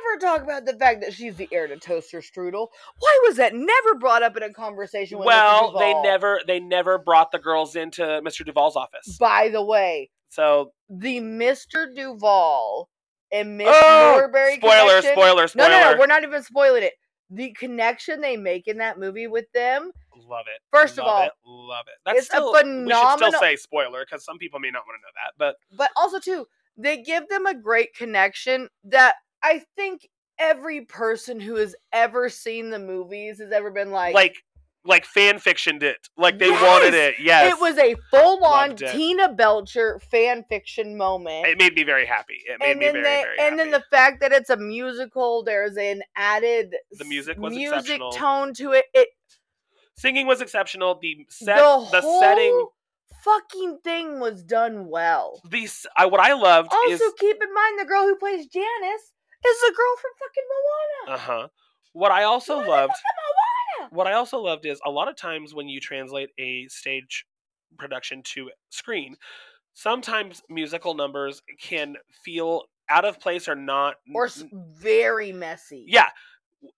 never talk about the fact that she's the heir to Toaster Strudel? Why was that never brought up in a conversation with Mr. Well, they never they never brought the girls into Mr. Duvall's office. By the way, So the Mr. Duvall and Miss oh, Norbury spoiler, connection- spoiler, No, spoiler. no, no, we're not even spoiling it. The connection they make in that movie with them, Love it. First of all, it. love it. That's it's a still, We should still say spoiler because some people may not want to know that. But but also too, they give them a great connection that I think every person who has ever seen the movies has ever been like, like, like fan fiction did. Like they Yes! wanted it. Yes, it was a full on Tina Belcher fan fiction moment. It made me very happy. It made and me then very, they, very and then the fact that it's a musical, there's an added The music was music exceptional. tone to it. It singing was exceptional. The set, the, the, whole setting, fucking thing was done well. the s- I, what I loved Also, is keep in mind the girl who plays Janis is the girl from fucking Moana. uh huh. What I also Motherfucking loved What I also loved is a lot of times when you translate a stage production to screen, sometimes musical numbers can feel out of place or not. Or very messy. yeah,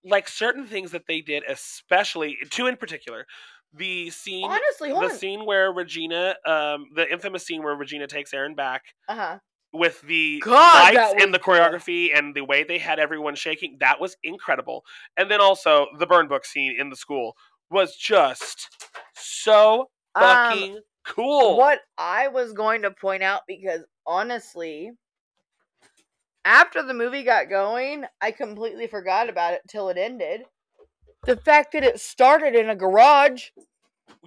like certain things that they did, especially two in particular. The scene, Honestly, the on. scene where Regina, um, the infamous scene where Regina takes Aaron back Uh huh. With the God, lights and the choreography and the way they had everyone shaking, that was incredible. And then also the burn book scene in the school was just so Um, fucking cool. what I was going to point out because honestly, after the movie got going, I completely forgot about it till it ended. The fact that it started in a garage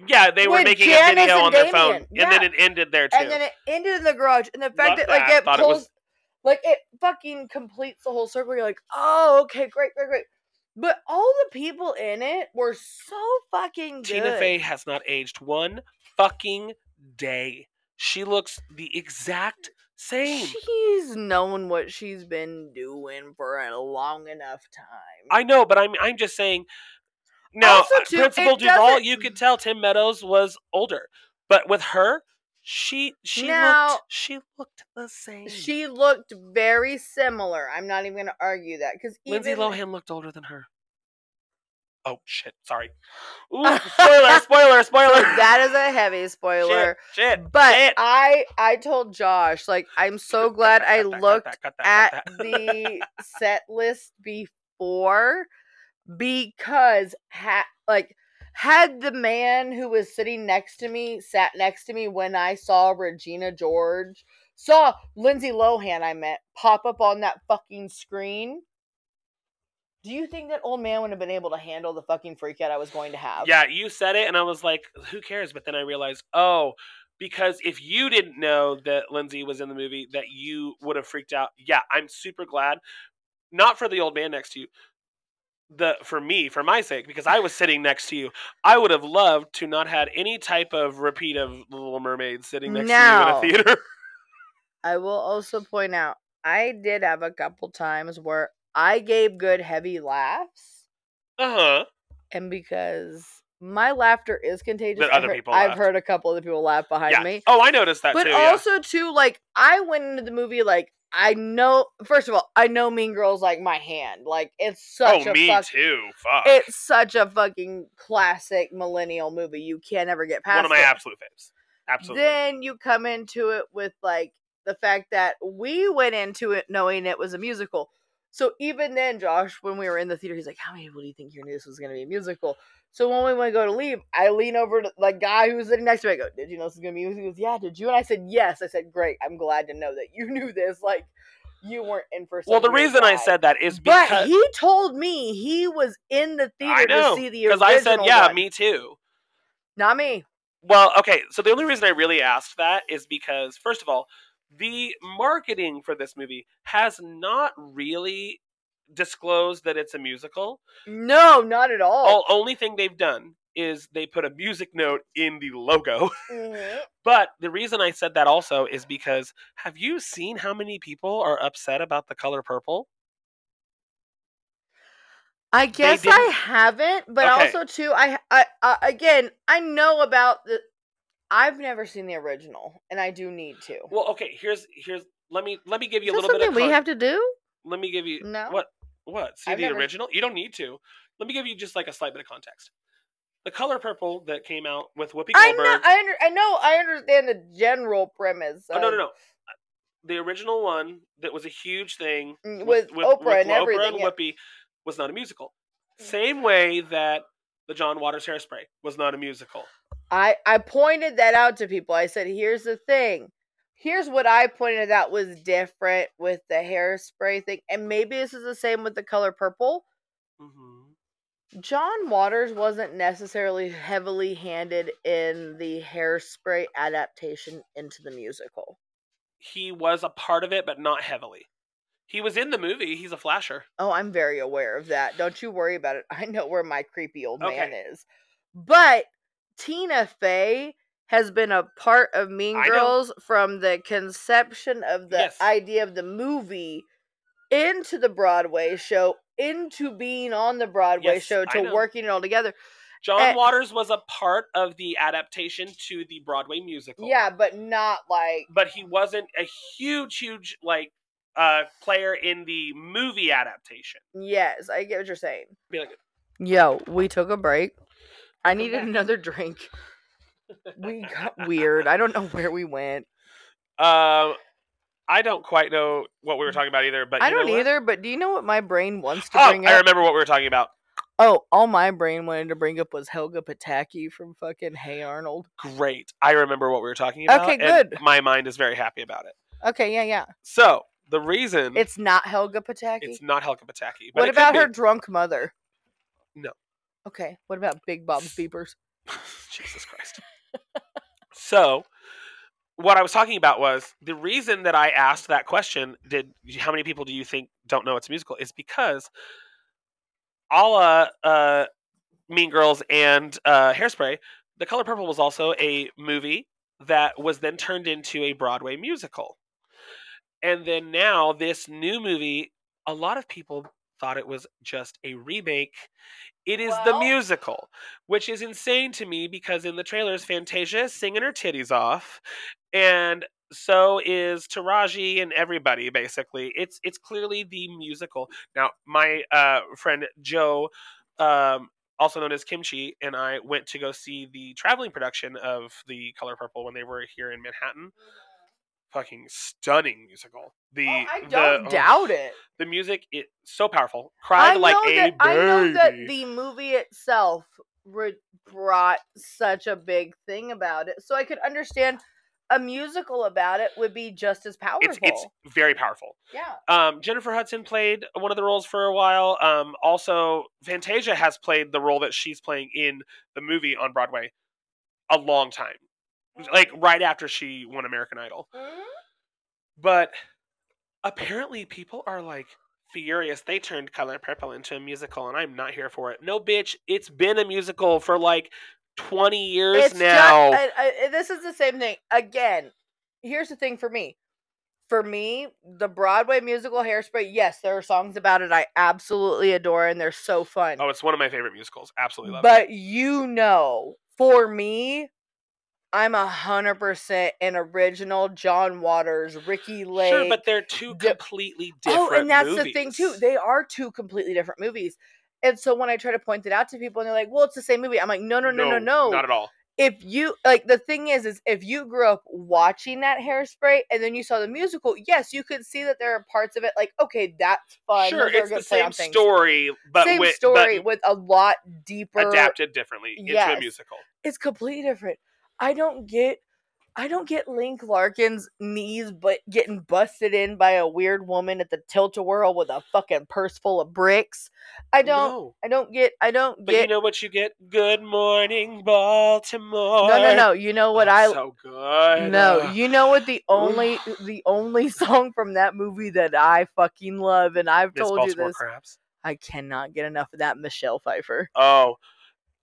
Yeah, they were making a video on their phone, Damien, and then it ended there too. and then it ended in the garage, and the fact Loved that like it Thought it pulls, was- like it fucking completes the whole circle. You're like, oh, okay, great, great, great. But all the people in it were so fucking good. Tina Fey has not aged one fucking day. She looks the exact same. She's known what she's been doing for a long enough time. I know, but I'm I'm just saying. Now, Also, uh, too, Principal Duvall, you could tell Tim Meadows was older, but with her, she she Now- looked she looked the same. she looked very similar. I'm not even gonna argue that because Lindsay Lohan looked older than her. Oh shit! Sorry. Ooh, spoiler! spoiler! Spoiler! that is a heavy spoiler. Shit! Shit! But shit. I I told Josh like I'm so glad I cut that, cut looked that, cut that, at the set list before because ha- like had the man who was sitting next to me sat next to me when I saw Regina George saw Lindsay Lohan I meant pop up on that fucking screen. Do you think that old man would have been able to handle the fucking freak out I was going to have? Yeah, you said it, and I was like, "Who cares?" But then I realized, oh, because if you didn't know that Lindsay was in the movie, that you would have freaked out. Yeah, I'm super glad. Not for the old man next to you. The for me, for my sake, because I was sitting next to you, I would have loved to not had any type of repeat of Little Mermaid sitting next No. to you in a theater. I will also point out I did have a couple times where I gave good heavy laughs, uh huh. and because my laughter is contagious, That I've other heard- people I've laughed. heard a couple of the people laugh behind Yeah. me. Oh, I noticed that But too. yeah. also too, like I went into the movie like I know. First of all, I know Mean Girls like my hand. Like it's such oh, a me fuck, too. Fuck. It's such a fucking classic millennial movie. You can't ever get past One of my it. absolute faves. Absolutely. Then you come into it with like the fact that we went into it knowing it was a musical. So even then, Josh, when we were in the theater, he's like, "How many people do you think here knew this was going to be a musical?" So when we went to go to leave, I lean over to the guy who was sitting next to me. I go, "Did you know this is going to be?" He goes, "Yeah." Did you? And I said, "Yes." I said, "Great. I'm glad to know that you knew this. Like, you weren't in for." Well, the reason I said that is But because he told me he was in the theater know to see the because. I said, "Yeah, one. me too." not me. Well, okay. So the only reason I really asked that is because, first of all, the marketing for this movie has not really disclosed that it's a musical. No, not at all. Only thing they've done is they put a music note in the logo. Mhm. But the reason I said that also is because have you seen how many people are upset about the color purple? I guess I haven't, but Okay. also too, I, I, uh, again, I know about the. I've never seen the original, and I do need to. Well, okay. Here's here's let me let me give you Is a little bit something of we have to do? Let me give you No. what what see I've the never- original you don't need to let me give you just like a slight bit of context the color purple that came out with whoopi goldberg know, I, under, I know, I understand the general premise. oh no no no the original one that was a huge thing Mm, with Oprah and everything, yeah. whoopi was not a musical Mm. same way that the john waters hairspray was not a musical I I pointed that out to people. I said, "Here's the thing. Here's what I pointed out was different with the hairspray thing, and maybe this is the same with the color purple. hmm John Waters wasn't necessarily heavily handed in the hairspray adaptation into the musical. he was a part of it but not heavily he was in the movie he's a flasher Oh, I'm very aware of that. Don't you worry about it. I know where my creepy old man is. But Tina Fey has been a part of Mean I know. Girls from the conception of the Yes. idea of the movie into the Broadway show, into being on the Broadway Yes, show, to working it all together. john Eh. waters was a part of the adaptation to the broadway musical Yeah, but not like but he wasn't a huge, huge like uh player in the movie adaptation. yes, I get what you're saying. Be like, Yo, we took a break. I needed back. another drink. We got weird. I don't know where we went. um, I don't quite know what we were talking about either. But I don't either, but do you know what my brain wants to Oh, bring up? I remember what we were talking about. Oh, all my brain wanted to bring up was Helga Pataki from fucking Hey Arnold. Great, I remember what we were talking about. Okay, and good. My mind is very happy about it. Okay, yeah, yeah. So the reason It's not Helga Pataki. it's not Helga Pataki. But what about her drunk mother? No. Okay. What about Big Bob's Beepers? Jesus Christ. So, what I was talking about was the reason that I asked that question. Did how many people do you think don't know it's a musical? Is because a uh, Mean Girls and uh, Hairspray, The Color Purple was also a movie that was then turned into a Broadway musical. And then now this new movie, a lot of people thought it was just a remake. It is the musical, which is insane to me because in the trailers, Fantasia is singing her titties off, and so is Taraji and everybody. Basically, it's it's clearly the musical. Now, my uh, friend Joe, um, also known as Kimchi, and I went to go see the traveling production of The Color Purple when they were here in Manhattan. Fucking stunning musical. The oh, I don't oh, doubt it. the music it so powerful. Cried I like a that, baby. I know that the movie itself re- brought such a big thing about it, so I could understand a musical about it would be just as powerful. it's it's very powerful. yeah. Um, Jennifer Hudson played one of the roles for a while. Um, also, Fantasia has played the role that she's playing in the movie on Broadway a long time, like right after she won American Idol. Mhm. But apparently, people are like furious. They turned Color Purple into a musical, and I'm not here for it. No, bitch, it's been a musical for like 20 years It's now. I, I, this is the same thing. Again, here's the thing for me. For me, the Broadway musical Hairspray, yes, there are songs about it I absolutely adore and they're so fun. oh, it's one of my favorite musicals. Absolutely love it. but you know, for me, I'm a hundred percent an original John Waters, Ricki Lake. Sure, but they're two di- completely different Oh, and that's the thing too. movies. They are two completely different movies. And so when I try to point it out to people and they're like, "Well, it's the same movie," I'm like, "No, no, no, no, no. Not at all. if you like the thing is is if you grew up watching that hairspray and then you saw the musical yes you could see that there are parts of it like okay that's fun sure, those it's the same story, but same with story but with a lot deeper adapted differently into a musical. it's completely different i don't get i don't get link larkin's knees but getting busted in by a weird woman at the tilt-a-whirl with a fucking purse full of bricks i don't No. i don't get i don't But you know what you get? Good morning, Baltimore. no no no you know what Oh, i so good. No, Uh, you know what the only the only song from that movie that I fucking love, and I've told Baltimore you this, Crabs. I cannot get enough of that Michelle Pfeiffer. Oh,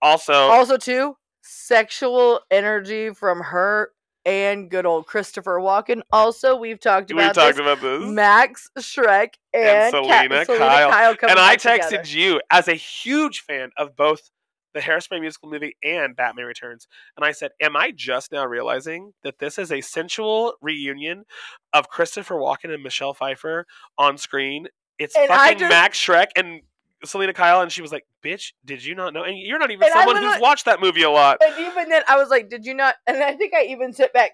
also, Also, too, sexual energy from her and good old Christopher Walken. Also, we've talked we about talked this. about this. Max Shreck and, Ca- Selina Kyle. coming and I texted together. you as a huge fan of both the Hairspray musical movie and Batman Returns, and I said, "Am I just now realizing that this is a sensual reunion of Christopher Walken and Michelle Pfeiffer on screen? It's And fucking just- Max Shreck and." Selina Kyle, and she was like, "Bitch, did you not know?" And you're not even And someone who's watched that movie a lot. And even then, I was like, "Did you not?" And I think I even sit back.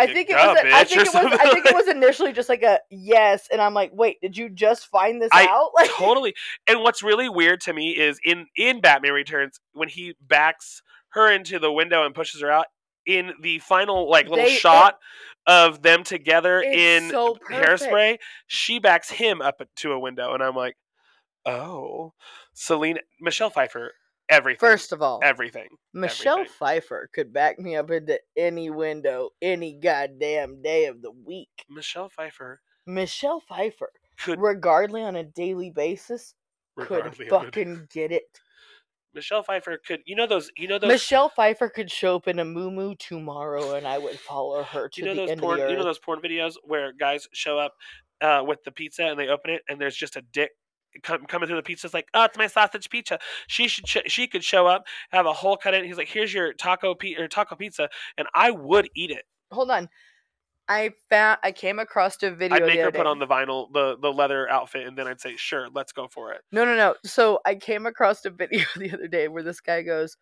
I Yeah, think it was. a- I think it was. I think it was initially just like a yes, and I'm like, "Wait, did you just find this I out?" Like, totally. And what's really weird to me is in in Batman Returns when he backs her into the window and pushes her out in the final like little They- it- shot of them together in so. Hairspray, she backs him up to a window, and I'm like, oh, Selina, Michelle Pfeiffer, everything. First of all, everything. Michelle everything. Pfeiffer could back me up into any window, any goddamn day of the week. Michelle Pfeiffer Michelle Pfeiffer, could regardless on a daily basis, could fucking get it. Michelle Pfeiffer could. You know those. You know those. Michelle Pfeiffer could show up in a moo moo tomorrow, and I would follow her to you know the those end porn of the earth. you know those porn videos where guys show up uh, with the pizza and they open it and there's just a dick com- coming through the pizza it's like oh it's my sausage pizza she should sh- she could show up have a hole cut in he's like here's your taco or taco pizza and i would eat it Hold on, I found I came across a video. i'd make her put day. on the vinyl the the leather outfit and then i'd say sure let's go for it No, no, no. So I came across a video the other day where this guy goes,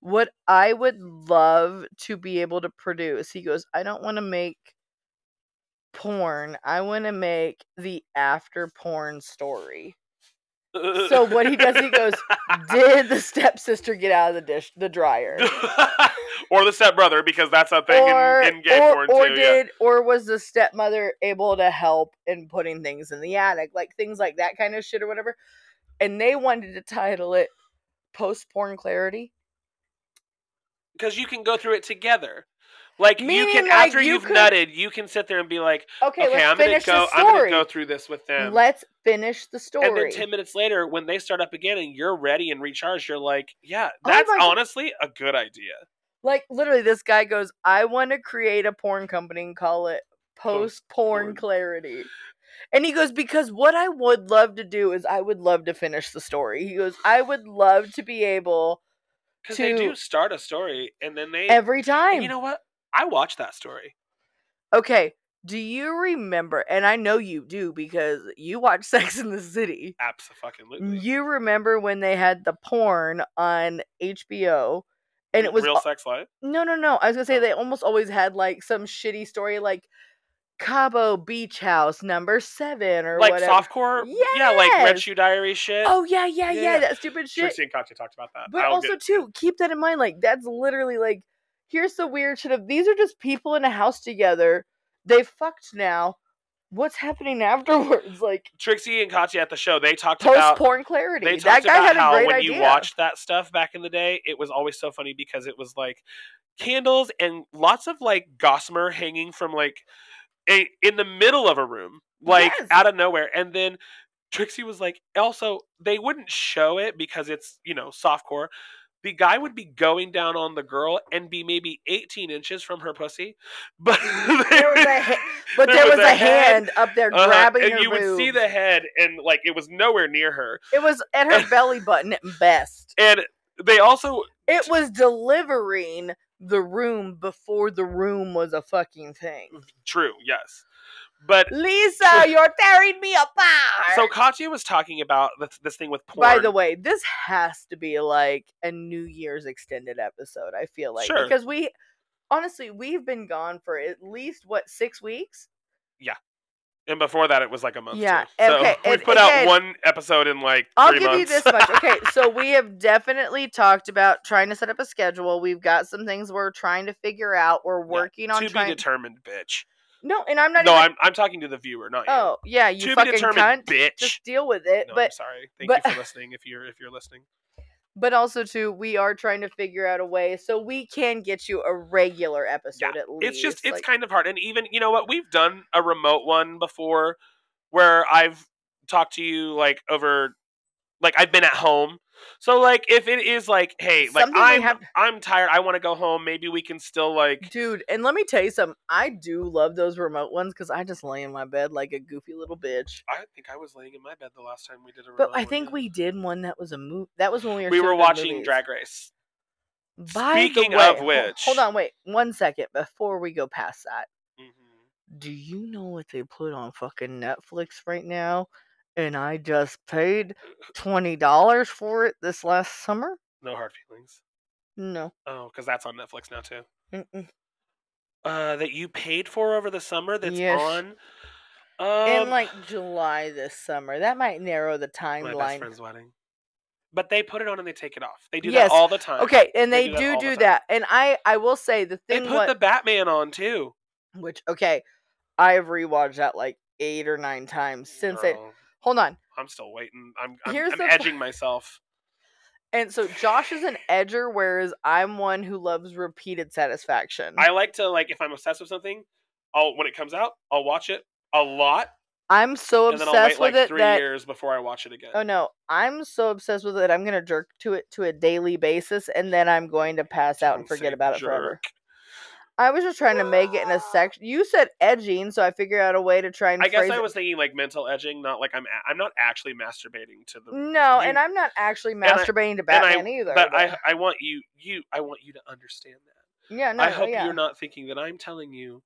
What I would love to be able to produce, he goes, I don't want to make porn. I want to make the after porn story. So what he does, he goes, Did the stepsister get out of the dish, the dryer? or the stepbrother because that's a thing Or, in, in gay or, porn or too yeah. did or was the stepmother able to help in putting things in the attic, like things like that kind of shit or whatever? And they wanted to title it Post Porn Clarity. because you can go through it together. Like you can like, after you you've could- nutted, you can sit there and be like, Okay, okay, I'm gonna go. I'm gonna go through this with them. Let's finish the story. and then ten minutes later, when they start up again and you're ready and recharged, you're like, yeah, Oh that's honestly a good idea. like literally, this guy goes, "I want to create a porn company and call it Post Porn Clarity." And he goes, "Because what I would love to do is I would love to finish the story." He goes, "I would love to be able Because they do start a story and then they. every time." you know what? I watched that story. okay, do you remember? And I know you do because you watch Sex in the City. Absolutely. You remember when they had the porn on HBO, and it was real sex life. No, no, no. I was gonna say Oh. they almost always had like some shitty story, like Cabo Beach House number seven or Like whatever. softcore, yeah, like Red Shoe Diary shit. Oh yeah, yeah, Yeah, yeah, yeah. that stupid shit. Trixie and Katya talked about that. But I'll also get- too, keep that in mind. Like that's literally like, here's the weird shit of these are just people in a house together. They fucked now. What's happening afterwards? Like Trixie and Katya at the show, they talked about. post about porn clarity. they That talked guy about had a how great when idea. you watched that stuff back in the day, it was always so funny because it was like candles and lots of like gossamer hanging from like a, in the middle of a room, like Yes. out of nowhere, and then. Trixie was like, also, they wouldn't show it because it's, you know, softcore. The guy would be going down on the girl and be maybe 18 inches from her pussy. But There was a ha- but there was a head, hand up there uh-huh, grabbing and her you would see the head and like it was nowhere near her. It was at her belly button at best. And they also It was delivering the room before the room was a fucking thing. True, yes. But Lisa, you're tearing me apart. so Katya was talking about this, this thing with porn. By the way, this has to be like a New Year's extended episode. I feel like Sure. because we honestly we've been gone for at least what six weeks. Yeah. And before that, it was like a month. Yeah. So okay, we put out one episode in like I'll three give you months. this much. Okay, so we have definitely talked about trying to set up a schedule. We've got some things we're trying to figure out. We're working on to be trying. determined, bitch. No, and I'm not. No, even, I'm I'm talking to the viewer, not you. Oh yeah, you to fucking cunt. bitch. Just deal with it. no, I'm but sorry. Thank but- you for listening. If you're if you're listening, but also too, we are trying to figure out a way so we can get you a regular episode at least. it's just it's like- kind of hard. And even you know what, we've done a remote one before, where I've talked to you like over, like I've been at home. So like if it is like, hey, like Something I'm have- I'm tired, I want to go home. Maybe we can still like Dude, and let me tell you something. I do love those remote ones because I just lay in my bed like a goofy little bitch. I think I was laying in my bed the last time we did a But I think yeah. we did one that was a movie. That was when we were we were watching movies. Drag Race. By the Speaking way- of which- hold on, wait one second before we go past that. Mhm. Do you know what they put on fucking Netflix right now? And I just paid twenty dollars for it this last summer. No hard feelings. No, Oh, because that's on Netflix now too. Mm-mm. Uh, that you paid for over the summer. That's Yes. on. Um, in like July this summer. That might narrow the timeline. my best friend's wedding. But they put it on and they take it off. They do Yes, that all the time. Okay, and They they, do do the that. And I I will say the thing. They put what the Batman on too. which okay, I have rewatched that like eight or nine times since it. Hold on. I'm still waiting. I'm I'm, Here's I'm the edging myself. And so Josh is an edger, whereas I'm one who loves repeated satisfaction. I like to like if I'm obsessed with something, I'll when it comes out, I'll watch it a lot, I'm so and then I'll obsessed wait with like it three that years before I watch it again. oh no, I'm so obsessed with it. I'm gonna jerk to it to a daily basis, and then I'm going to pass out and Don't forget about it forever. jerk. I was just trying to make it in a section. You said edging, so I figured out a way to try and I guess I was thinking like mental edging, not like I'm a- I'm not actually masturbating to the No, you- and I'm not actually I- masturbating to and I- Batman either. but I I want you you I want you to understand that. yeah, no, I hope yeah. you're not thinking that I'm telling you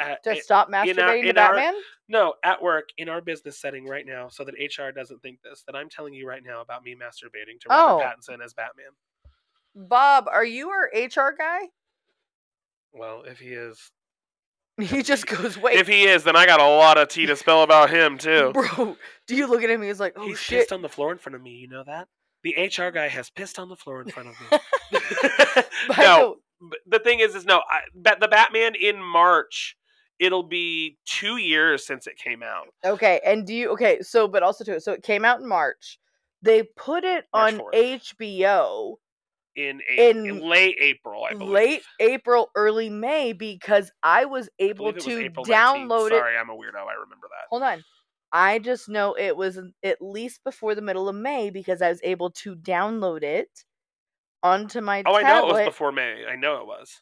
at, to i- stop in our- masturbating to in our- Batman. no at work in our business setting right now, so that HR doesn't think this. That I'm telling you right now about me masturbating to Robert Oh. Pattinson as Batman. Bob, are you our HR guy? Well, if he is, He just goes, wait, if he is, then I got a lot of tea to spill about him too. bro. Do you look at him? He's like, oh He's shit. pissed on the floor in front of me. You know that? The HR guy has pissed on the floor in front of me. By no, but the thing is, is no. I, the Batman in March. It'll be two years since it came out. okay, and do you okay? So, but also too. So it came out in March. They put it March on 4th. HBO In, a, in In late April, I believe. late April, early May because I was I able believe it was to 19th. download it. Sorry, I'm a weirdo. I remember that. Hold on. I just know it was at least before the middle of May because I was able to download it onto my Oh, I know it was before May. I know it was.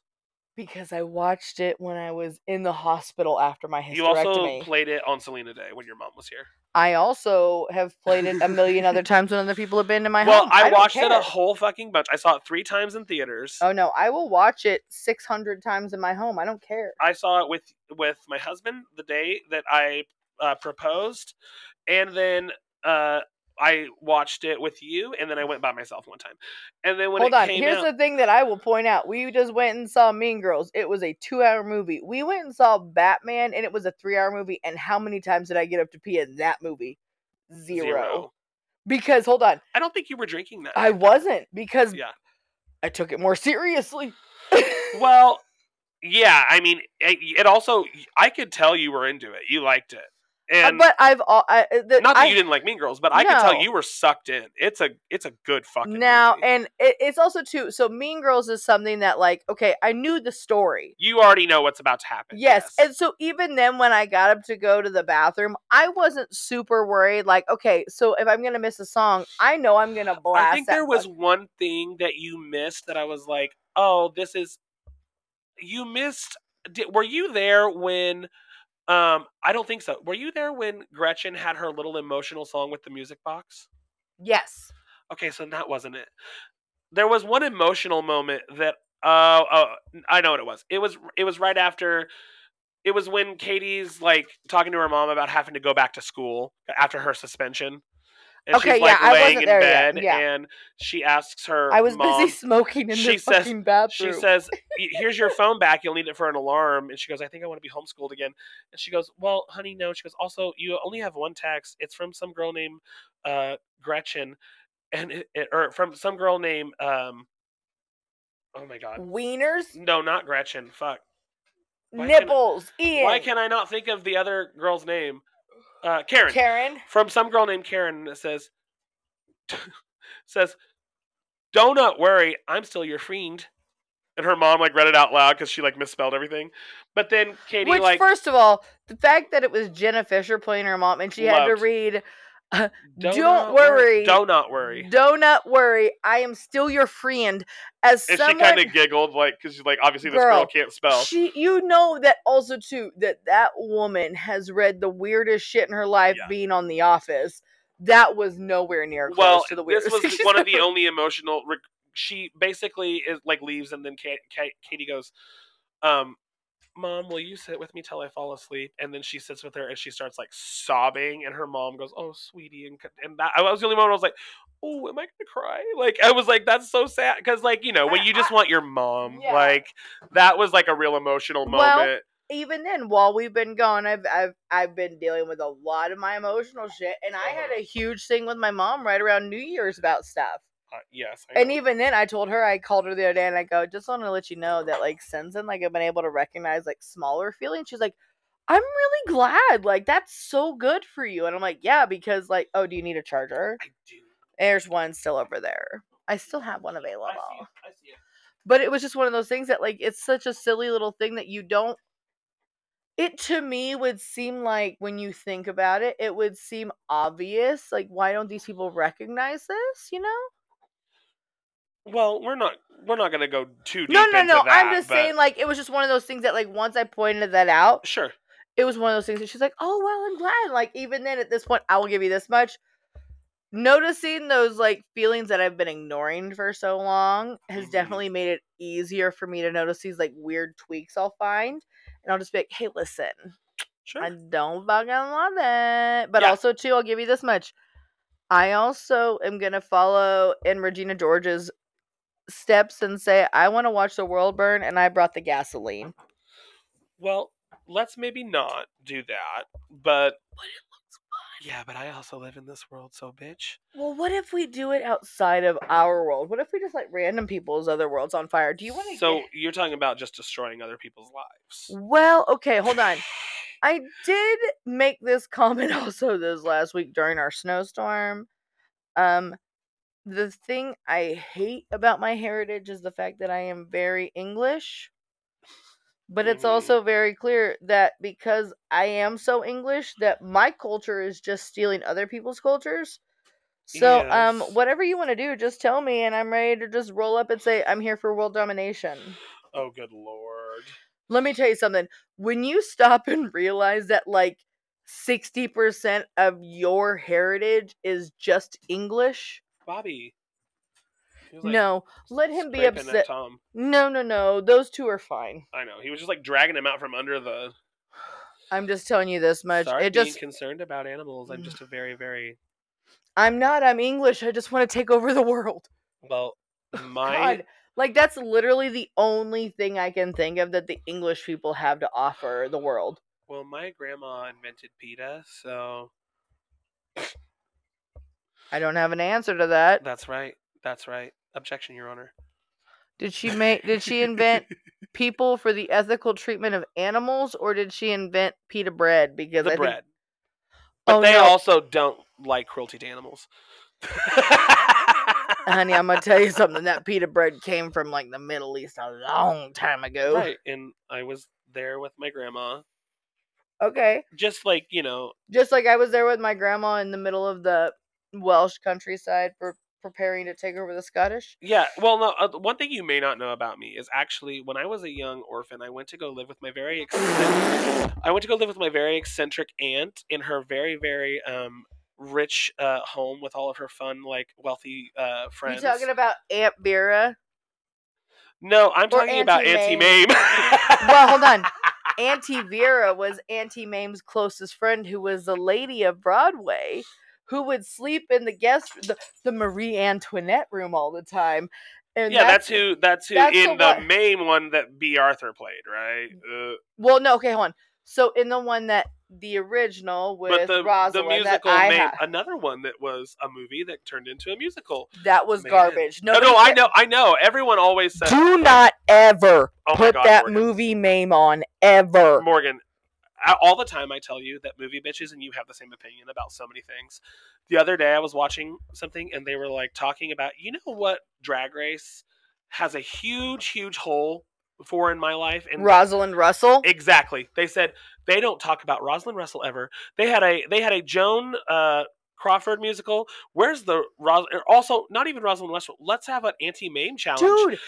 Because I watched it when I was in the hospital after my hysterectomy. You also played it on Selena Day when your mom was here. I also have played it a million other times when other people have been to my well, home. Well, I, don't watched it a whole fucking bunch. I saw it three times in theaters. Oh no, I will watch it six hundred times in my home. I don't care. I saw it with with my husband the day that I uh, proposed, and then uh, I watched it with you, and then I went by myself one time. And then when Hold on. came Here's out, the thing that I will point out. We just went and saw Mean Girls. It was a two-hour movie. We went and saw Batman, and it was a three-hour movie. And how many times did I get up to pee in that movie? Zero. Because hold on, I don't think you were drinking that. I wasn't because Yeah. I took it more seriously. Well, yeah. I mean, it, it also. I could tell you were into it. You liked it, and but I've all I, uh, the, not that I, you didn't like Mean Girls, but I can tell you were sucked in. It's a it's a good fucking now movie. and it, it's also too. So Mean Girls is something that like okay, I knew the story. you already know what's about to happen. Yes. And so even then when I got up to go to the bathroom, I wasn't super worried like okay, so if I'm going to miss a song, I know I'm going to blast I think there was one thing that you missed that I was like, "Oh, this is." You missed. Did, were you there when? Um, I don't think so. Were you there when Gretchen had her little emotional song with the music box? Yes. Okay, so that wasn't it. There was one emotional moment that. Uh, oh, I know what it was. It was. It was right after. it was when Cady's like talking to her mom about having to go back to school after her suspension. And Okay, she's yeah, like I laying wasn't in bed yeah. and she asks her I was busy smoking in she the says- fucking bathroom. she says, "Here's your phone back. You'll need it for an alarm." And she goes, "I think I want to be homeschooled again." And she goes, "Well, honey, no." She goes, "Also, you only have one text. It's from some girl named uh, Gretchen, and it, it, or from some girl named um, oh my god, Wieners, no, not Gretchen. Fuck. Why nipples, Ian. Why can I not think of the other girl's name? Uh, Karen. Karen? From some girl named Karen that says, says, "Do not worry, I'm still your friend." And her mom like read it out loud because she like misspelled everything. But then Cady Which, like, first of all, the fact that it was Jenna Fischer playing her mom and she had to read, "Do don't worry. do not worry." "Do not worry, I am still your friend." As And someone, she kind of giggled like because she's like, obviously this girl Girl, can't spell. She, you know that also too that that woman has read the weirdest shit in her life, Yeah. being on The Office. That was nowhere near close well, to the weirdest. this was one of the only emotional. Rec- she basically is like leaves, and then Ka- Ka- Cady goes, um, "Mom, will you sit with me till I fall asleep?" And then she sits with her, and she starts like sobbing, and her mom goes, "Oh, sweetie," and and that I was the only moment I was like, "Oh, am I gonna cry?" Like I was like, "That's so sad," because like you know when you just want your mom, Yeah. like that was like a real emotional Well, moment. even then, while we've been gone, I've I've I've been dealing with a lot of my emotional shit, and I had Uh-huh. a huge thing with my mom right around New Year's about stuff. Uh, yes, And even then, I told her I called her the other day, and I go, just want to let you know that like since then, like I've been able to recognize like smaller feelings. She's like, I'm really glad, like that's so good for you. And I'm like, yeah, because like, oh, do you need a charger? I do. There's one still over there. I still have one available. I see it. I see it. but it was just one of those things that like it's such a silly little thing that you don't it to me would seem like when you think about it it would seem obvious like why don't these people recognize this you know Well, we're not we're not gonna go too deep no no no that. i'm just but- saying like it was just one of those things that like once i pointed that out Sure. it was one of those things that she's like oh well i'm glad like even then at this point i will give you this much noticing those like feelings that i've been ignoring for so long has Mhm. definitely made it easier for me to notice these like weird tweaks i'll find and i'll just be like hey listen Sure. i don't fucking love it but Yeah. also too i'll give you this much i also am gonna follow in regina george's steps and say i want to watch the world burn and i brought the gasoline Well, let's maybe not do that, but yeah, but I also live in this world, so bitch. Well, what if we do it outside of our world? What if we just light random people's other worlds on fire? Do you want to? So you're talking about just destroying other people's lives. well, okay, hold on. I did make this comment also this last week during our snowstorm. Um, the thing I hate about my heritage is the fact that I am very English. But it's Mhm. also very clear that because I am so English, that my culture is just stealing other people's cultures. So, um, whatever you want to do, just tell me, and I'm ready to just roll up and say I'm here for world domination. Oh, good lord. Let me tell you something. When you stop and realize that like sixty percent of your heritage is just English, Bobby. Like, no, let him be upset. Tom. No, no, no. Those two are fine. I know. He was just like dragging him out from under the. I'm just telling you this much. Sorry, it being just concerned about animals. I'm just a very, very I'm not. I'm English. I just want to take over the world. well. My God, like that's literally the only thing I can think of that the English people have to offer the world. well, my grandma invented pita, so I don't have an answer to that. that's right. That's right. Objection, Your Honor. Did she make? Did she invent people for the ethical treatment of animals, or did she invent pita bread? Because the I bread. But Oh, they no. also don't like cruelty to animals. honey, I'm gonna tell you something. That pita bread came from like the Middle East a long time ago. right, and I was there with my grandma. Okay. Just like you know, Just like I was there with my grandma in the middle of the Welsh countryside for preparing to take over the Scottish. yeah. Well, no. Uh, one thing you may not know about me is actually when I was a young orphan, I went to go live with my very eccentric. I went to go live with my very eccentric aunt in her very very um rich uh home with all of her fun like wealthy uh friends. You talking about Aunt Vera? no, I'm or talking about Auntie Auntie Mame? Mame. Well, hold on. Auntie Vera was Auntie Mame's closest friend, who was a lady of Broadway, who would sleep in the guest the, the Marie Antoinette room all the time. And yeah, that's, who. That's who that's in the the main one that Bea Arthur played, right? Uh, Well, no, okay, hold on. So in the one that the original with but the the Rosalind, that musical ha- another one that was a movie that turned into a musical. that was it. garbage. No, no, I know, I know. Everyone always says, Do not ever "Oh put God, that Morgan. movie name on ever. Morgan, I- all the time I tell you that movie bitches and you have the same opinion about so many things. The other day I was watching something and they were like talking about, you know what Drag Race has a huge, huge hole for in my life? And Rosalind Russell. exactly. They said they don't talk about Rosalind Russell ever. They had a they had a Joan uh, Crawford musical. Where's the Ros? or Also, not even Rosalind Russell. Let's have an Auntie Mame challenge. Dude,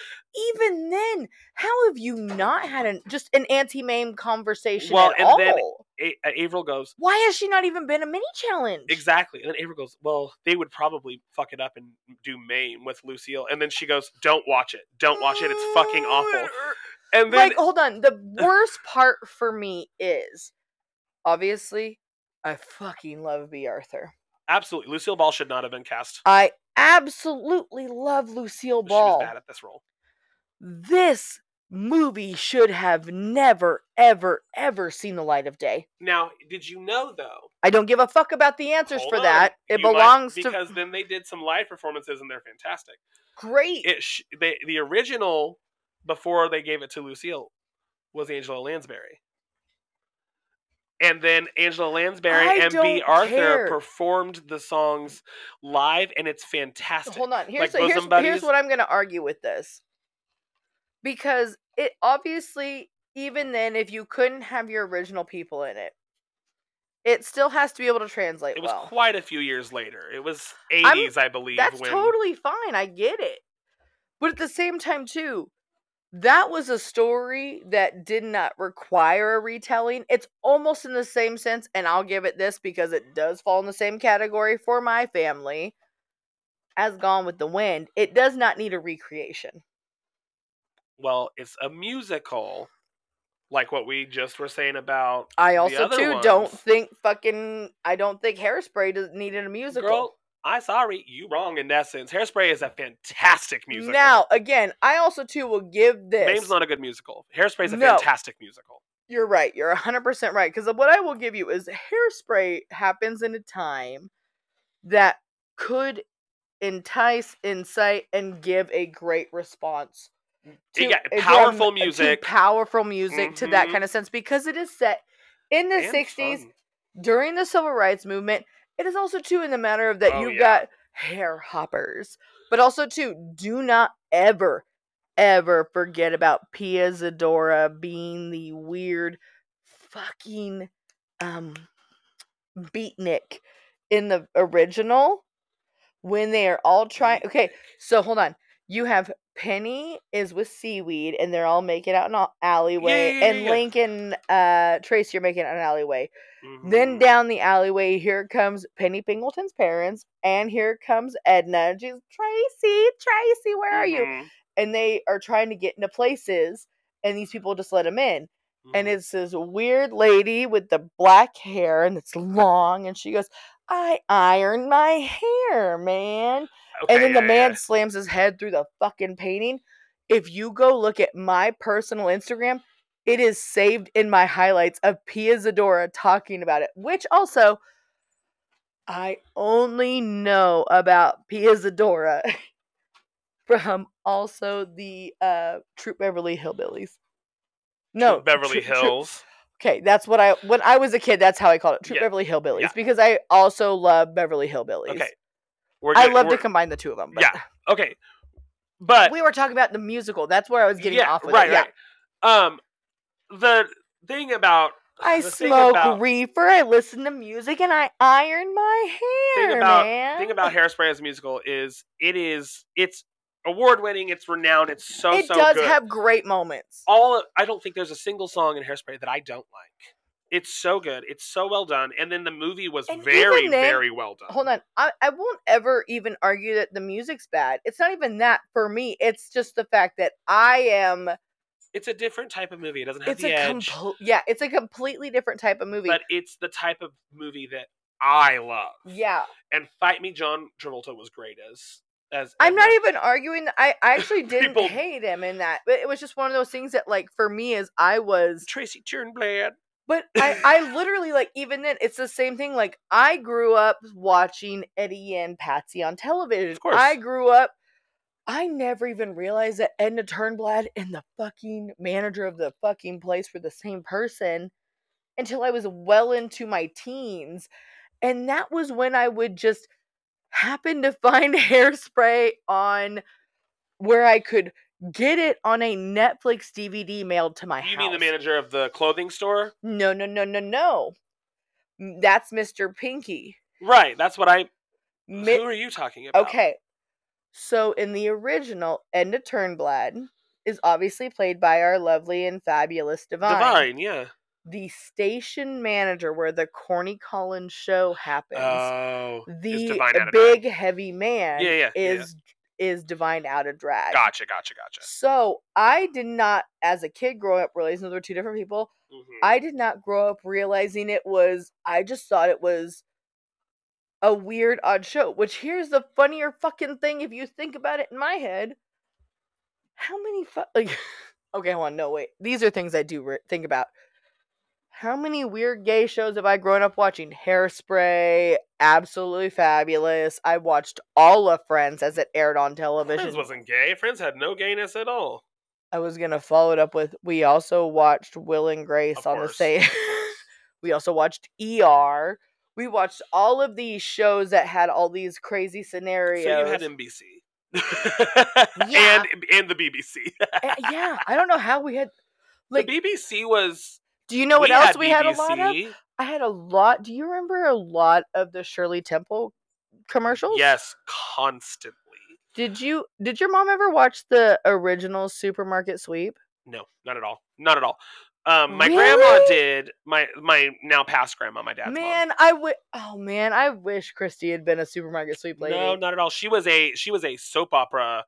even then, how have you not had an just an Auntie Mame conversation Well, at and all? then- A- uh, Avril goes, Why has she not even been a mini challenge? Exactly. And then Avery goes, Well, they would probably fuck it up and do Mame with Lucille. And then she goes, Don't watch it. Don't watch it. It's fucking awful. And then Like, hold on. The worst part for me is obviously I fucking love Bea Arthur. Absolutely Lucille Ball should not have been cast. I absolutely love Lucille Ball. She was bad at this role. This movie should have never, ever, ever seen the light of day. Now, did you know though? I don't give a fuck about the answers for on, that. It you might- belongs to because then they did some live performances and they're fantastic. great. It sh- they, the original before they gave it to Lucille was Angela Lansbury. And then Angela Lansbury I and Bea Arthur care. performed the songs live, and it's fantastic. Hold on. Here's Like here's, here's what I'm going to argue with this. Because it obviously even then if you couldn't have your original people in it, it still has to be able to translate It was well. quite a few years later. It was I'm- 80s, I believe. That's when, totally fine. I get it. But at the same time too, that was a story that did not require a retelling. It's almost in the same sense and I'll give it this because it does fall in the same category for my family as Gone with the Wind. It does not need a recreation. Well, it's a musical, like what we just were saying about. I also too don't think fucking I don't think Hairspray does needed a musical. Girl, I sorry, you wrong in that sense. Hairspray is a fantastic musical. Now, again, I also too will give this. Mame's not a good musical. Hairspray is a No. fantastic musical. You're right. You're 100% right. Because what I will give you is hairspray happens in a time that could entice, incite, and give a great response. Got a powerful to music. powerful music to that mm-hmm. kind of sense because it is set in the and 60s fun. during the civil rights movement. It is also too in the matter of that Oh, you've yeah. got hair hoppers, but also too do not ever ever forget about Pia Zadora being the weird fucking um beatnik in the original when they are all trying okay so hold on you have penny is with seaweed and they're all making out in an alleyway yeah, yeah, and yeah. Link and uh tracy are making out in an alleyway then Mhm. down the alleyway, here comes Penny Pingleton's parents, and here comes Edna. And she's Tracy, Tracy, where are you? Mhm. And they are trying to get into places, and these people just let them in. And Mhm. it's this weird lady with the black hair, and it's long, and she goes, "I iron my hair, man." Okay, and then the man yeah. slams his head through the fucking painting. If you go look at my personal Instagram, it is saved in my highlights of Pia Zadora talking about it, which also I only know about Pia Zadora from also the uh Troop Beverly Hillbillies. No, Beverly Troop- Troop- Hills. Okay, that's what I when I was a kid. That's how I called it, Troop Yeah, Beverly Hillbillies, yeah. because I also love Beverly Hillbillies. Okay. We're I love to combine the two of them. But Yeah, Okay. But we were talking about the musical. That's where I was getting yeah, off with right, it. Yeah. right. Um the thing about I smoke about- reefer. I listen to music, and I iron my hair, thing about man. thing about Hairspray as a musical is it is it's award winning, it's renowned, it's so it so does good. have great moments. all of- I don't think there's a single song in Hairspray that I don't like. It's so good. It's so well done. And then the movie was And very, then- very well done. Hold on, I, I won't ever even argue that the music's bad. It's not even that for me. It's just the fact that I am It's a different type of movie. It doesn't have It's the a edge, yeah, it's a completely different type of movie. but it's the type of movie that I love. yeah, And Fight Me, John Travolta was great as as. I'm not that- even arguing. That. I I actually didn't People- hate him in that, but it was just one of those things that, like, for me, is I was Tracy Turnblad. But I, I literally like even then it's the same thing. Like I grew up watching Eddie and Patsy on television. Of course. I grew up. I never even realized that Edna Turnblad and the fucking manager of the fucking place were the same person until I was well into my teens, and that was when I would just happen to find hairspray on where I could get it on a Netflix DVD mailed to my house. You mean the manager of the clothing store? No, no, no, no, no. That's Mr. Pinky. Right. That's what I. Mi- who are you talking about? okay. So in the original, Edna Turnblad is obviously played by our lovely and fabulous Divine. Divine. Yeah. The station manager where the Corny Collins show happens. Oh. the Divine big heavy man Yeah, yeah, yeah, yeah. Is Divine out of drag. Gotcha. Gotcha. Gotcha. So I did not, as a kid growing up, realizing those were two different people. Mhm. I did not grow up realizing it was. I just thought it was a weird, odd show. Which here's the funnier fucking thing if you think about it in my head. How many fu- like? Okay, hold on. No, wait. These are things I do re- think about. How many weird gay shows have I grown up watching? Hairspray, absolutely fabulous. I watched all of Friends as it aired on television. Friends wasn't gay. Friends had no gayness at all. I was gonna follow it up with we also watched Will and Grace Of on the same. we also watched ER. We watched all of these shows that had all these crazy scenarios. So you had NBC. Yeah. and and the BBC. Uh, yeah, I don't know how we had. Like, the BBC was. Do you know what we else had we had a lot of? I had a lot. Do you remember a lot of the Shirley Temple commercials? Yes, constantly. Did you? Did your mom ever watch the original Supermarket Sweep? No, not at all. Not at all. Um, my grandma did. My my now past grandma, my dad's man, I would. Oh man, I wish Christy had been a Supermarket Sweep lady. No, not at all. She was a she was a soap opera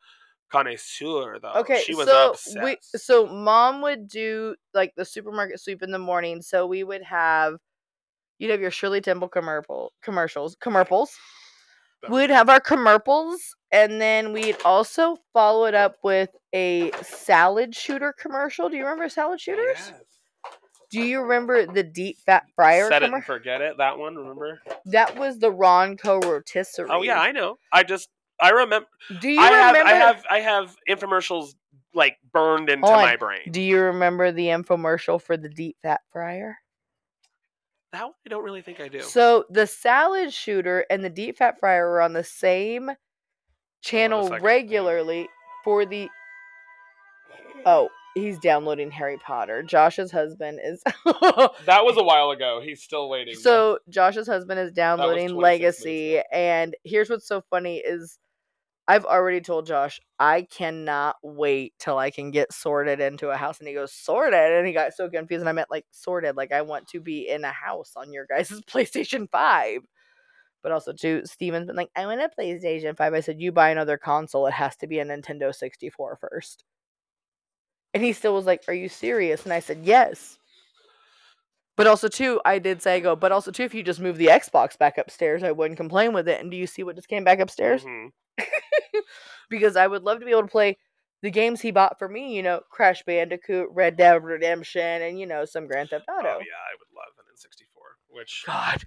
connoisseur though. Okay, she was so obsessed. we so mom would do like the supermarket sweep in the morning. So we would have you'd have your Shirley Temple commercial commercials commercials. We'd have our commercials, and then we'd also follow it up with a salad shooter commercial. Do you remember salad shooters? Yes. Do you remember the deep fat fryer Set it and forget it. That one, remember? That was the Ronco rotisserie. Oh yeah, I know. I just I remember. Do you I have? I have I have infomercials like burned into Hold on. my brain. Do you remember the infomercial for the deep fat fryer? that one I don't really think I do. So the salad shooter and the deep fat fryer are on the same channel second. regularly for the. Oh, he's downloading Harry Potter. Josh's husband is. that was a while ago. He's still waiting. so Josh's husband is downloading Legacy, and here's what's so funny is. I've already told Josh I cannot wait till I can get sorted into a house. And he goes, Sorted? And he got so confused. And I meant like sorted, like I want to be in a house on your guys' PlayStation 5. But also, too, Steven's been like, I want a PlayStation 5. I said, You buy another console, it has to be a Nintendo 64 first. And he still was like, Are you serious? And I said, Yes. But also, too, I did say, I go, but also, too, if you just move the Xbox back upstairs, I wouldn't complain with it. And do you see what just came back upstairs? Mhm. because I would love to be able to play the games he bought for me, you know, Crash Bandicoot, Red Dead Redemption, and you know, some Grand Theft Oh Auto. yeah, I would love an N64. Which God.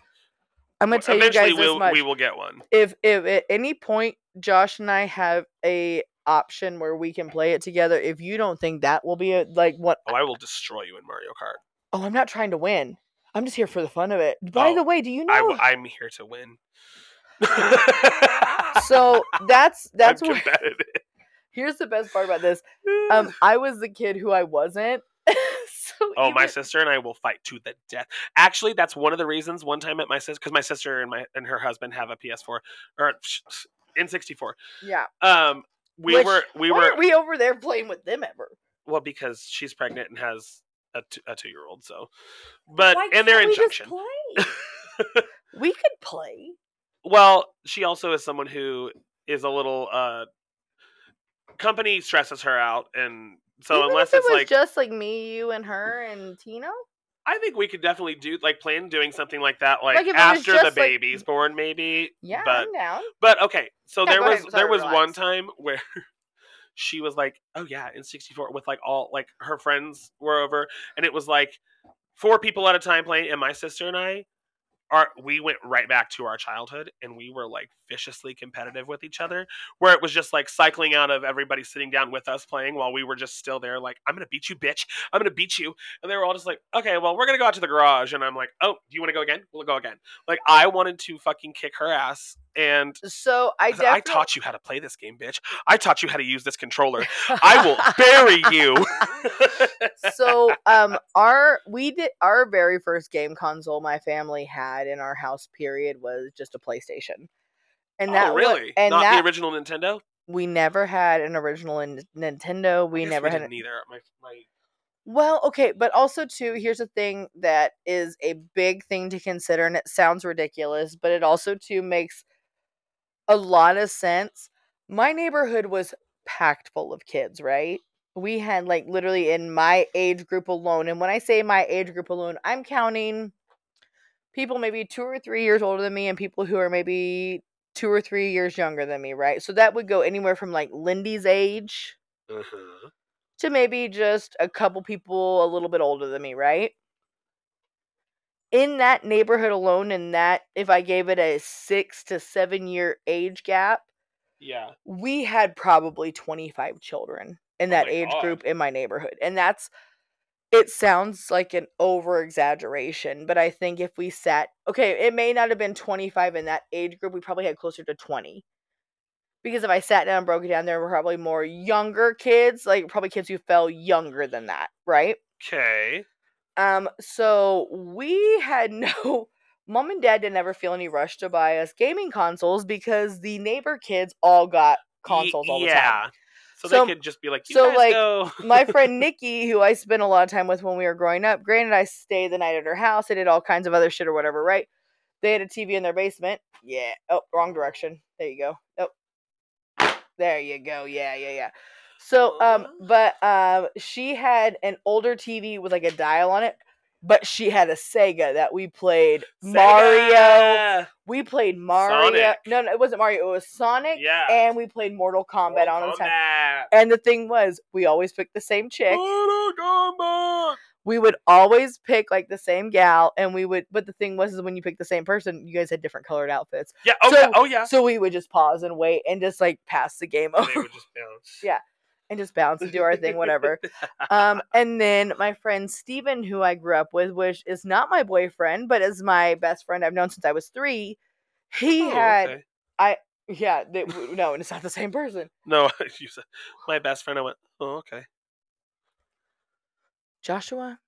I'm gonna tell you guys this we'll, much. we will get one. If if at any point Josh and I have a option where we can play it together, if you don't think that will be a like what Oh, I will destroy you in Mario Kart. oh I'm not trying to win. I'm just here for the fun of it. By Oh, the way, do you know I'm here to win. so that's that's I'm what here's the best part about this. Um I was the kid who I wasn't. so Oh, my sister and I will fight to the death. Actually, that's one of the reasons. One time at my sister, because my sister and my and her husband have a PS4 or N64. Yeah. Um, we Which- were we were we over there playing with them ever? well because she's pregnant and has a, t- a two year old. So, but Why and they're in we just junction. play? we could play. Well, she also is someone who is a little uh company stresses her out and So Even unless if it it's was like, just like me, you, and her, and Tino. I think we could definitely do like plan doing something like that, like, Like, if it was after the just, like- baby's born, maybe. Yeah, but I'm down. but okay. So Yeah, there was ahead. there Sorry, was one time where she was like, "Oh yeah," N64 with like all like her friends were over, and it was like four people at a time playing, and my sister and I. Our, we went right back to our childhood and we were like viciously competitive with each other where it was just like cycling out of everybody sitting down with us playing while we were just still there like i'm gonna beat you bitch. I'm gonna beat you. And they were all just like okay well we're gonna go out to the garage. And i'm like oh do you want to go again? We'll go again. Like i wanted to fucking kick her ass and So I I, definitely. I taught you how to play this game, bitch. I taught you how to use this controller. I will bury you. so um our we did our very first game console my family had in our house period was just a PlayStation. And that oh, really? and Not that the original Nintendo. we never had an original in Nintendo. We never we had didn't either. My, my Well, okay, but also too, here's a thing that is a big thing to consider, and it sounds ridiculous, but it also too makes a lot of sense. My neighborhood was packed full of kids, right? We had like literally in my age group alone, and when I say my age group alone, I'm counting people maybe two or three years older than me and people who are maybe two or three years younger than me, right? So that would go anywhere from like Lindy's age uh-huh. to maybe just a couple people a little bit older than me, right? In that neighborhood alone, and that if I gave it a six to seven year age gap, Yeah. we had probably 25 children in Oh that age God. group in my neighborhood. And that's, it sounds like an over exaggeration, but I think if we sat, okay, it may not have been 25 in that age group, we probably had closer to 20. Because if I sat down and broke it down, there were probably more younger kids, like probably kids who fell younger than that, right? Okay. Um, so we had no mom and dad didn't ever feel any rush to buy us gaming consoles because the neighbor kids all got consoles all the time. yeah. So, So- they could just be like, you so, like, go. My friend Nikki, who I spent a lot of time with when we were growing up, granted I stayed the night at her house, I did all kinds of other shit or whatever, right? They had a TV in their basement. Yeah. Oh, wrong direction. There you go. Oh, There you go. Yeah, yeah, yeah. So, um, but um, she had an older TV with like a dial on it, but she had a Sega that we played Mario. We played Mario. Sonic. No, no, it wasn't Mario. It was Sonic. Yeah. And we played Mortal Kombat Mortal on the time. And the thing was, we always picked the same chick. Mortal Kombat. We would always pick like the same gal, and we would. But the thing was, is when you pick the same person, you guys had different colored outfits. Yeah. Oh So- yeah. Oh yeah. So we would just pause and wait, and just like pass the game over, they would just bounce. Yeah. And just bounce and do our thing, whatever. Um, and then my friend Steven, who I grew up with, which is not my boyfriend, but is my best friend I've known since I was three. He Oh, had, okay. yeah, they, no, and it's not the same person. No, you said my best friend. I went. Oh, okay. Joshua.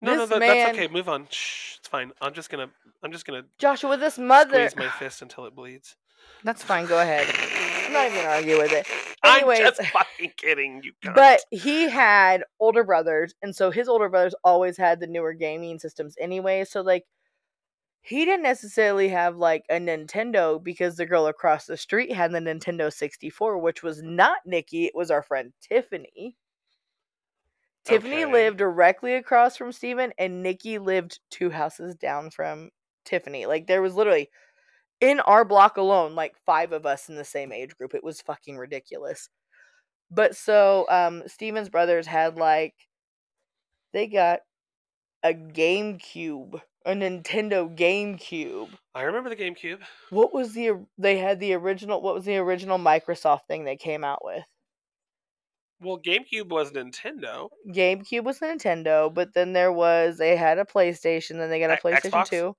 No, no, that, man- that's okay. Move on. Shh, it's fine. I'm just gonna. I'm just gonna Joshua, this mother. squeeze my fist until it bleeds. That's fine. Go ahead. I'm not even gonna argue with it. I'm just fucking kidding. You. but he had older brothers, and so his older brothers always had the newer gaming systems anyway. So like, he didn't necessarily have like a Nintendo because the girl across the street had the Nintendo 64, which was not Nikki. It was our friend Tiffany. Tiffany Okay. lived directly across from Steven, and Nikki lived two houses down from Tiffany. Like there was literally in our block alone, like five of us in the same age group. It was fucking ridiculous. But so um Steven's brothers had like they got a GameCube, a Nintendo GameCube. I remember the GameCube. What was the they had the original what was the original Microsoft thing they came out with? Well, GameCube was Nintendo. GameCube was Nintendo, but then there was they had a PlayStation, then they got a PlayStation Xbox? 2.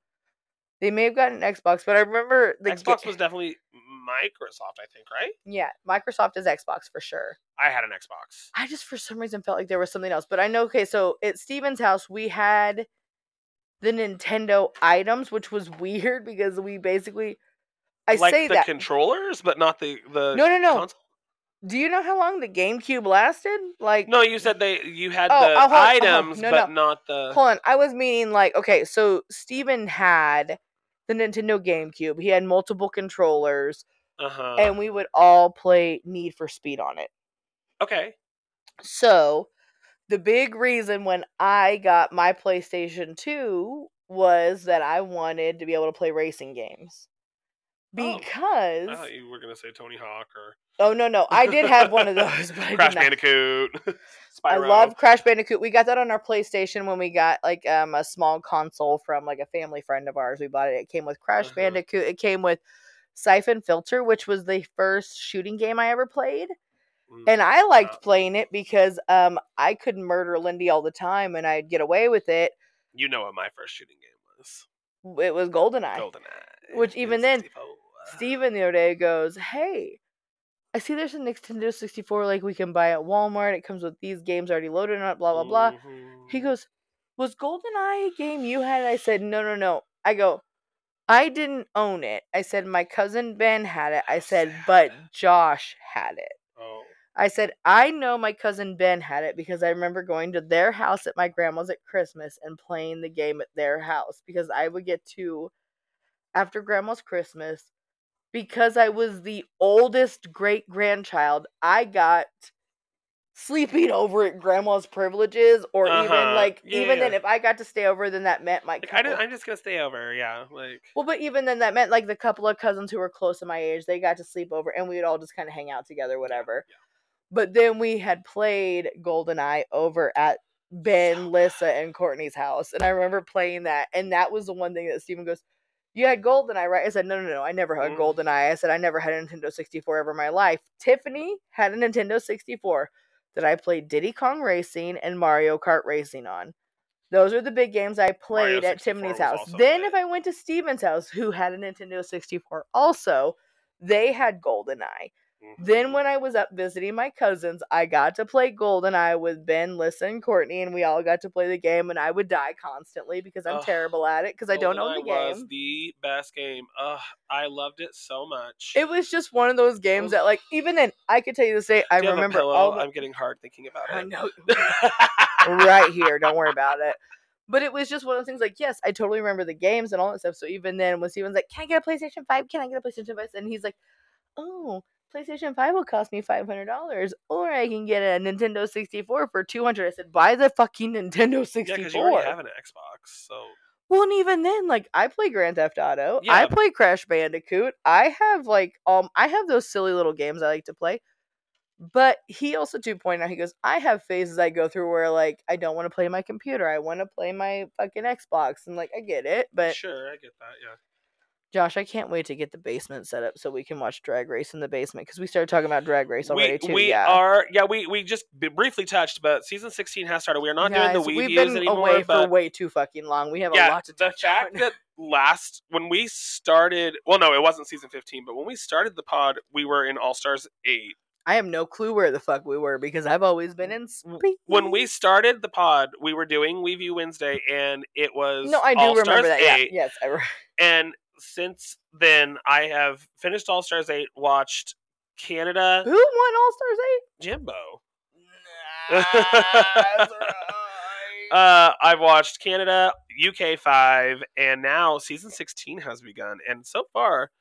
They may have gotten Xbox, but I remember the ga- Xbox was definitely Microsoft, I think, right? yeah, Microsoft is Xbox for sure. I had an Xbox. I just for some reason felt like there was something else, but I know okay, so at Steven's house we had the Nintendo items, which was weird because we basically I like say the that. controllers, but not the the No, no, no. console? Do you know how long the GameCube lasted? Like No, you said they you had Oh, the oh, oh, items, no, but no. not the. Hold on, I was meaning like okay, so Steven had the Nintendo GameCube. He had multiple controllers, Uh huh. and we would all play Need for Speed on it. okay. So, the big reason when I got my PlayStation 2 was that I wanted to be able to play racing games. Oh, Because I thought you were gonna say Tony Hawk or Oh no, no. I did have one of those, but Crash. Bandicoot. I love Crash Bandicoot. We got that on our PlayStation when we got like um a small console from like a family friend of ours. We bought it. It came with Crash Uh-huh. Bandicoot. It came with Siphon Filter, which was the first shooting game I ever played. Mm, And I liked playing it because um I could murder Lindy all the time and I'd get away with it. you know what my first shooting game was? It was GoldenEye. GoldenEye. Which even then, N64. Steven the other day goes, Hey, I see there's a Nintendo 64 like we can buy at Walmart. It comes with these games already loaded on it, blah blah blah. He Mhm. goes, Was GoldenEye a game you had? I said, No, no, no. I go, I didn't own it. I said, My cousin Ben had it. I said, But. Josh had it. Oh. I said, I know my cousin Ben had it because I remember going to their house at my grandma's at Christmas and playing the game at their house because I would get to, after grandma's Christmas, because I was the oldest great grandchild, I got sleeping over at grandma's privileges or even Uh-huh. like Yeah, even then if I got to stay over then that meant my Like I couple- did, I'm just gonna stay over. Yeah. Like. well, but even then, that meant like the couple of cousins who were close to my age, they got to sleep over, and we'd all just kind of hang out together, whatever. yeah. But then we had played GoldenEye over at Ben, Lissa, and Courtney's house, and I remember playing that, and that was the one thing that Steven goes, "You had GoldenEye, right?" I said, "No, no, no, I never had Mm. GoldenEye." I said, "I never had a Nintendo 64 ever in my life." Tiffany had a Nintendo 64 that I played Diddy Kong Racing and Mario Kart Racing on. Those are the big games I played at Tiffany's house. Then, if I went to Steven's house, who had a Nintendo 64 also, they had GoldenEye. Then, Mhm. when I was up visiting my cousins, I got to play GoldenEye with Ben, Lissa, and Courtney, and we all got to play the game, and I would die constantly because I'm Ugh, terrible at it because I don't know the game. was the best game. Ugh, I loved it so much. It was just one of those games that, like, even then, I could tell you this day, I you remember all the- I'm getting hard thinking about it. I know. right here. Don't worry about it. But it was just one of those things like, yes, I totally remember the games and all that stuff. So even then, when Steven's like, Can I get a PlayStation 5? Can I get a PlayStation 5? And he's like, Oh, PlayStation 5 will cost me $500. Or I can get a Nintendo 64 for 200 I said, Buy the fucking Nintendo 64. Yeah, 64. because you already have an Xbox, so well, and even then, like, I play Grand Theft Auto. Yeah. I play Crash Bandicoot. I have, like, um, I have those silly little games I like to play. But he also too point out, he goes, I have phases I go through where like I don't want to play my computer. I want to play my fucking Xbox. And like I get it. But sure, I get that. Yeah. Josh, I can't wait to get the basement set up so we can watch Drag Race in the basement because we started talking about Drag Race already we too. we yeah. are yeah we we just briefly touched, but season 16 has started. We are not Guys, doing the We Views anymore. we've been anymore, away for way too fucking long. We have a lot to the fact on. that last when we started, well, no, it wasn't season 15, but when we started the pod, we were in All Stars 8. I have no clue where the fuck we were because I've always been in space. When we started the pod, we were doing We View Wednesday, and it was No, I do All remember Stars that. Yeah. Yes, I re- And since then, I have finished All Stars 8, watched Canada Who won All Stars 8? Jimbo. That's right. Uh, I've watched Canada, UK 5, and now season 16 has begun. And so far,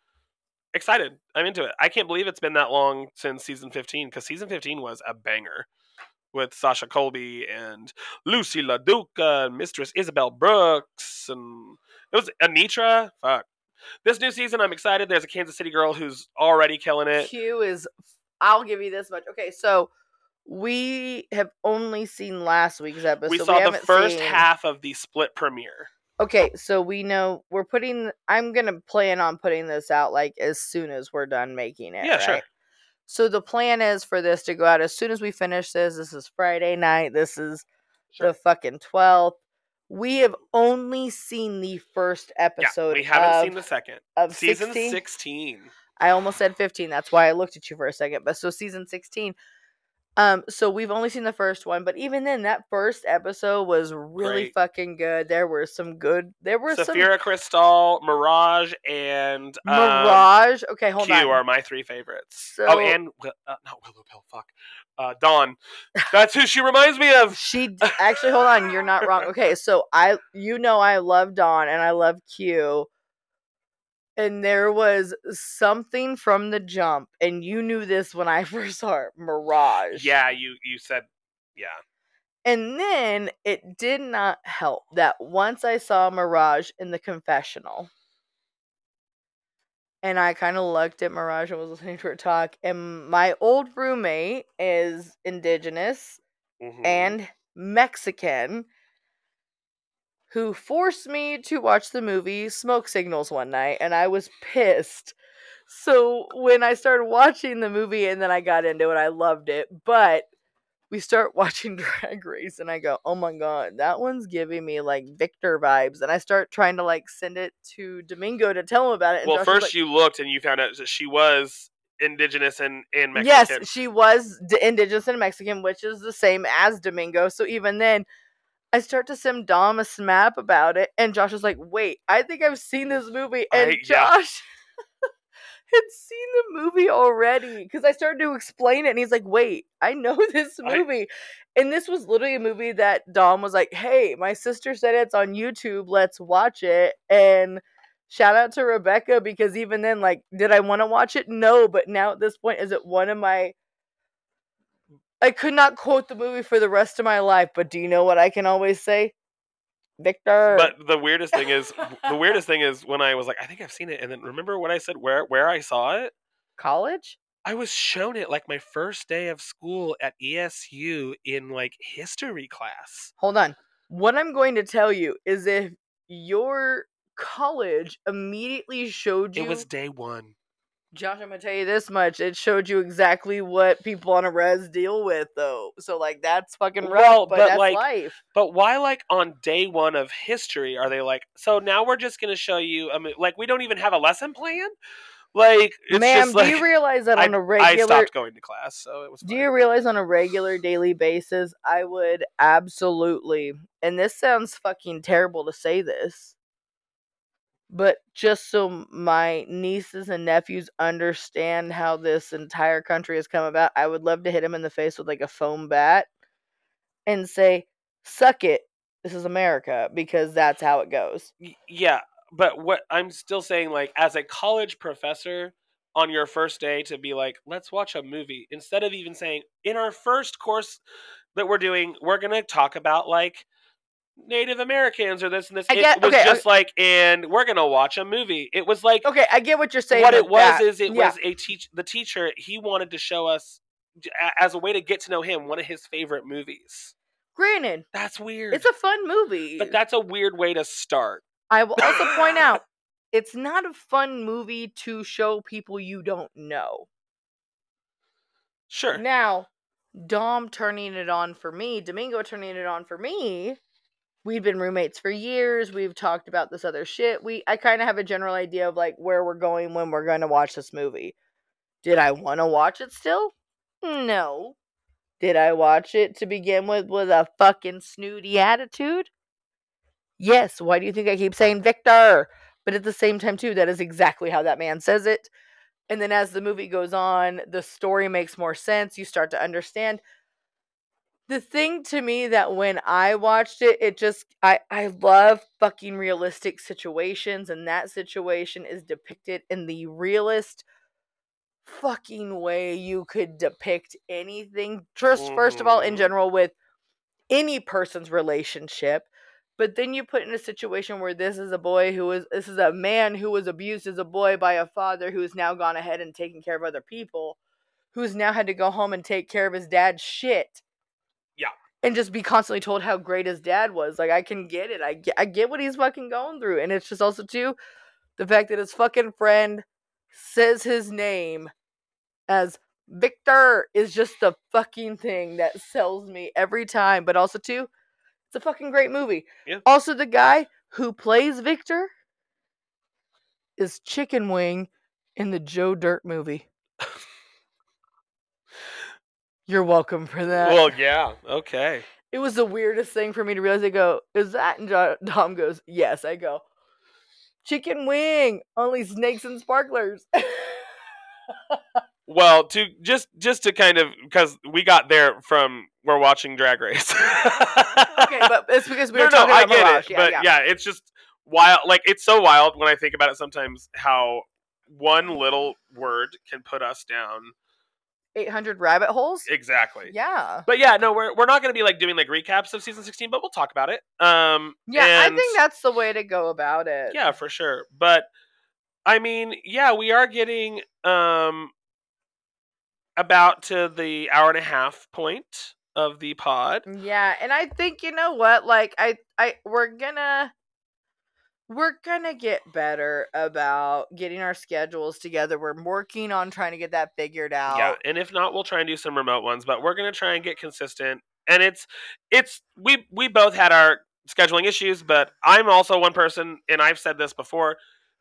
excited. I'm into it. I can't believe it's been that long since season 15 because season 15 was a banger with Sasha Colby and Loosey LaDuca and Mistress Isabelle Brooks. And it was Anetra. Fuck. This new season, I'm excited. There's a Kansas City girl who's already killing it. Q is. I'll give you this much. Okay, so we have only seen last week's episode. We saw the first seen- half of the split premiere. Okay, so we know we're putting. I'm gonna plan on putting this out like as soon as we're done making it. Yeah, sure. So the plan is for this to go out as soon as we finish this. This is Friday night. This is Sure. the fucking twelfth. We have only seen the first episode. yeah, we haven't of, seen the second. of Season 16. 16. I almost said 15. That's why I looked at you for a second. But so season 16. Um, so we've only seen the first one, but even then, that first episode was really Great. fucking good. There were some good. There were some Sapphira Cristál, Mirage, and um, Mirage. Okay, hold Q on. Q are my three favorites. So- oh, and uh, not Willow Pill. Fuck, uh, Dawn. That's who she reminds me of. She actually hold on, you're not wrong. Okay, so I you know I love Dawn and I love Q. And there was something from the jump, and you knew this when I first saw it, Mirage. Yeah, you you said Yeah. And then it did not help that once I saw Mirage in the confessional, and I kind of looked at Mirage and was listening to her talk, and my old roommate is indigenous Mhm. and Mexican who forced me to watch the movie Smoke Signals one night, and I was pissed. So when I started watching the movie and then I got into it, I loved it. But we start watching Drag Race, and I go, "Oh my god, that one's giving me like Victor vibes." And I start trying to like send it to Domingo to tell him about it. And well, Josh first like, you looked and you found out that she was indigenous and, and Mexican. Yes, she was d- indigenous and Mexican, which is the same as Domingo. So even then, I start to send Dom a snap about it, and Josh is like, "Wait, I think I've seen this movie." And I- yeah. Josh had seen the movie already because I started to explain it, and he's like, "Wait, I know this I- movie." and this was literally a movie that Dom was like, "Hey, my sister said it's on YouTube. Let's watch it." And shout out to Rebecca because even then, like, did I want to watch it? No, but now at this point, is it one of my I could not quote the movie for the rest of my life, but do you know what I can always say? Victor. But the weirdest thing is, the weirdest thing is when I was like, I think I've seen it, and then remember when I said where where I saw it? college? I was shown it like my first day of school at ESU in like history class. Hold on. What I'm going to tell you is if your college immediately showed you It was day one. Josh, I'm gonna tell you this much. It showed you exactly what people on a res deal with though. So like that's fucking rough, Well, but, but, that's like, life. But why, like on day one of history, are they like? So now we're just gonna show you. I mean, like we don't even have a lesson plan. Like it's Ma'am, just like do you realize that I, on a regular I stopped going to class, so it was. Do fine. you realize on a regular daily basis, I would absolutely, and this sounds fucking terrible to say this, but just so my nieces and nephews understand how this entire country has come about, I would love to hit him in the face with like a foam bat and say, suck it. This is America because that's how it goes. Yeah, but what I'm still saying, like as a college professor, on your first day to be like, let's watch a movie instead of even saying in our first course that we're doing, we're gonna talk about like Native Americans or this and this. I it was okay, just like, and we're gonna watch a movie. It was like Okay, I get what you're saying. what it was that. is it Yeah. was a teach the teacher he wanted to show us as a way to get to know him one of his favorite movies. Granted, That's weird. it's a fun movie. but that's a weird way to start. I will also point out it's not a fun movie to show people you don't know. Sure. Now, Dom turning it on for me, Domingo turning it on for me. We've been roommates for years. We've talked about this other shit. We I kind of have a general idea of like where we're going when we're going to watch this movie. Did I want to watch it still? No. Did I watch it to begin with with a fucking snooty attitude? Yes. Why do you think I keep saying Victor? But at the same time, too, that is exactly how that man says it. And then as the movie goes on, the story makes more sense. You start to understand. The thing to me that when I watched it, it just I I love fucking realistic situations, and that situation is depicted in the realest fucking way you could depict anything. Just first of all, in Mhm. general, with any person's relationship. But then you put in a situation where this is a boy who is this is a man who was abused as a boy by a father who's now gone ahead and taken care of other people, who's now had to go home and take care of his dad's shit. And just be constantly told how great his dad was. Like I can get it. I get, I get what he's fucking going through. And it's just also too the fact that his fucking friend says his name as Victor is just the fucking thing that sells me every time. But also too, it's a fucking great movie. Yeah. Also, the guy who plays Victor is Chicken Wing in the Joe Dirt movie. You're welcome for that. well, yeah. Okay. it was the weirdest thing for me to realize. I go, is that? And Jo- Dom goes, yes. I go, chicken wing, only snakes and sparklers. Well, to just just to kind of because we got there from we're watching Drag Race. okay, but it's because we were no, no, talking I about get Mirage. it, Yeah, but yeah. yeah, it's just wild. Like it's so wild when I think about it. Sometimes how one little word can put us down 800 rabbit holes. Exactly. Yeah. But yeah, no, we're we're not going to be like doing like recaps of season 16, but we'll talk about it. Um Yeah, I think that's the way to go about it. Yeah, for sure. But I mean, yeah, we are getting um about to the hour and a half point of the pod. Yeah, and I think you know what? Like I I we're gonna we're gonna get better about getting our schedules together. We're working on trying to get that figured out. Yeah, and if not, we'll try and do some remote ones, but we're gonna try and get consistent. And it's it's we we both had our scheduling issues, but I'm also one person, and I've said this before.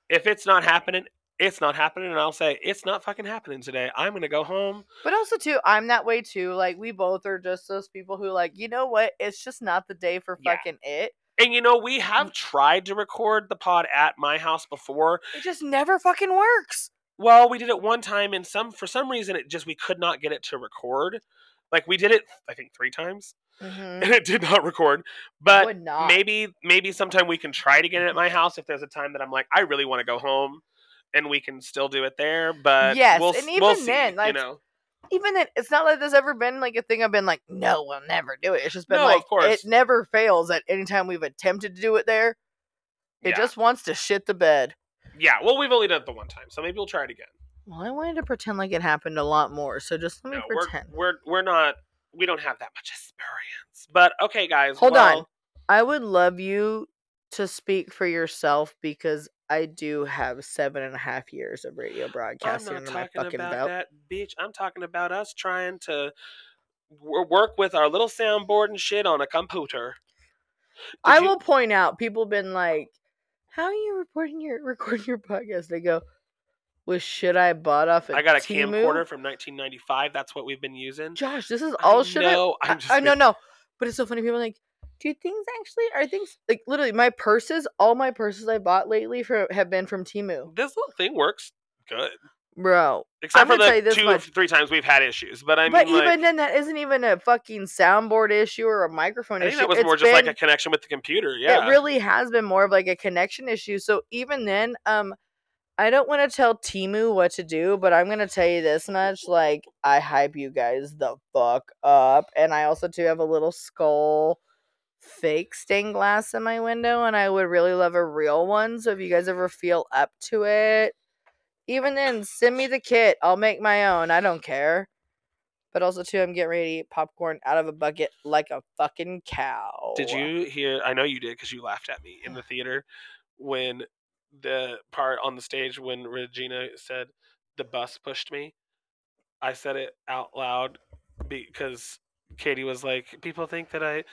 If it's not happening, it's not happening, and I'll say it's not fucking happening today. I'm gonna go home. But also too, I'm that way too. Like we both are just those people who like, you know what? It's just not the day for Yeah. fucking it. And you know, we have tried to record the pod at my house before. It just never fucking works. Well, we did it one time, and some for some reason it just we could not get it to record. Like we did it, I think three times, Mhm. and it did not record. But not. maybe maybe sometime we can try to get it at my house if there's a time that I'm like I really want to go home, and we can still do it there. But Yes, we'll, and s- we'll even see, then, you know, even then, it's not like there's ever been like a thing I've been like, no, we'll never do it. It's just been No, like, it never fails at any time we've attempted to do it there. It Yeah. just wants to shit the bed. yeah. Well, we've only done it the one time, so maybe we'll try it again. Well, I wanted to pretend like it happened a lot more, so just let me No, we're, pretend. we're we're not we don't have that much experience. But okay, guys, Hold well, on. I would love you to speak for yourself because I do have seven and a half years of radio I'm broadcasting not under my fucking about belt. that, bitch. I'm talking about us trying to w- work with our little soundboard and shit on a computer. I you- will point out people been like, "How are you reporting your recording your podcast?" They go, "With shit I bought off at I got a Temu?" camcorder from 1995. That's what we've been using. Josh, this is I all shit. No, I, I'm just I no no, but it's so funny. People are like, do things actually are things like literally my purses? All my purses I bought lately for have been from Temu, This little thing works good, bro. except for gonna tell the this two much. three times we've had issues. But I mean, but even like, then, that isn't even a fucking soundboard issue or a microphone I think issue. that was It's more just like a connection with the computer. Yeah, It really has been more of like a connection issue. So even then, um, I don't want to tell Temu what to do, but I'm gonna tell you this much: like, I hype you guys the fuck up, and I also too have a little skull fake stained glass in my window, and I would really love a real one. So if you guys ever feel up to it, even then, send me the kit. I'll make my own. I don't care. But also too, I'm getting ready to eat popcorn out of a bucket like a fucking cow. Did you hear? I know you did because you laughed at me in the theater when the part on the stage when Regina said the bus pushed me. I said it out loud because Cady was like, "People think that I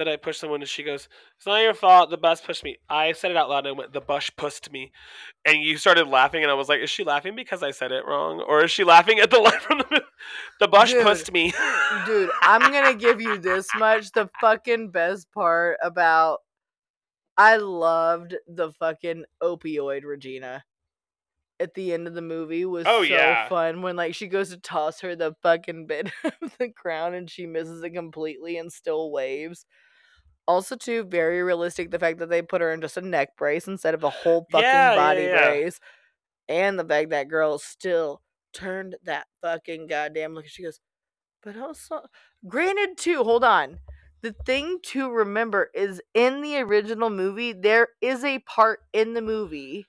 that I pushed someone," and she goes, "It's not your fault. The bus pushed me." I said it out loud and I went, "The bus pushed me," and you started laughing, and I was like, "Is she laughing because I said it wrong, or is she laughing at the line from the the bus Dude. pushed me?" Dude, I'm gonna give you this much. The fucking best part about I loved the fucking opioid Regina at the end of the movie was Oh, so yeah. fun when like she goes to toss her the fucking bit of the crown and she misses it completely and still waves. Also, too, very realistic the fact that they put her in just a neck brace instead of a whole fucking Yeah, yeah, body yeah. brace. And the fact that girl still turned that fucking goddamn look. She goes, but also, granted, too, hold on. The thing to remember is in the original movie, there is a part in the movie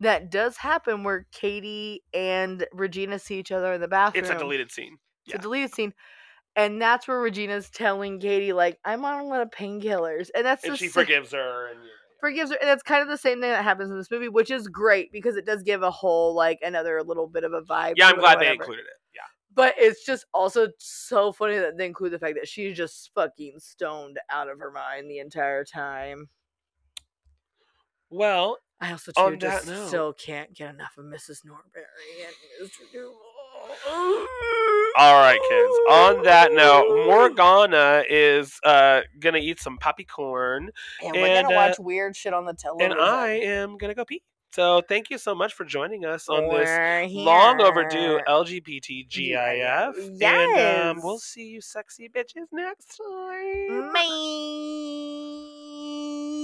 that does happen where Cady and Regina see each other in the bathroom. it's a deleted scene. It's yeah. a deleted scene. And that's where Regina's telling Cady, like, I'm on a lot of painkillers. And that's and she sa- forgives her and forgives her and it's kind of the same thing that happens in this movie which is great because it does give a whole like another little bit of a vibe yeah i'm glad they included it yeah. But it's just also so funny that they include the fact that she's just fucking stoned out of her mind the entire time. Well i also too just note- still can't get enough of mrs Norbury and mr Duvall all right kids on that note morgana is uh gonna eat some popcorn and we're and, gonna uh, watch weird shit on the television and i am gonna go pee so thank you so much for joining us on this We're long overdue here. lgbtgif Yes. and um, we'll see you sexy bitches next time Bye.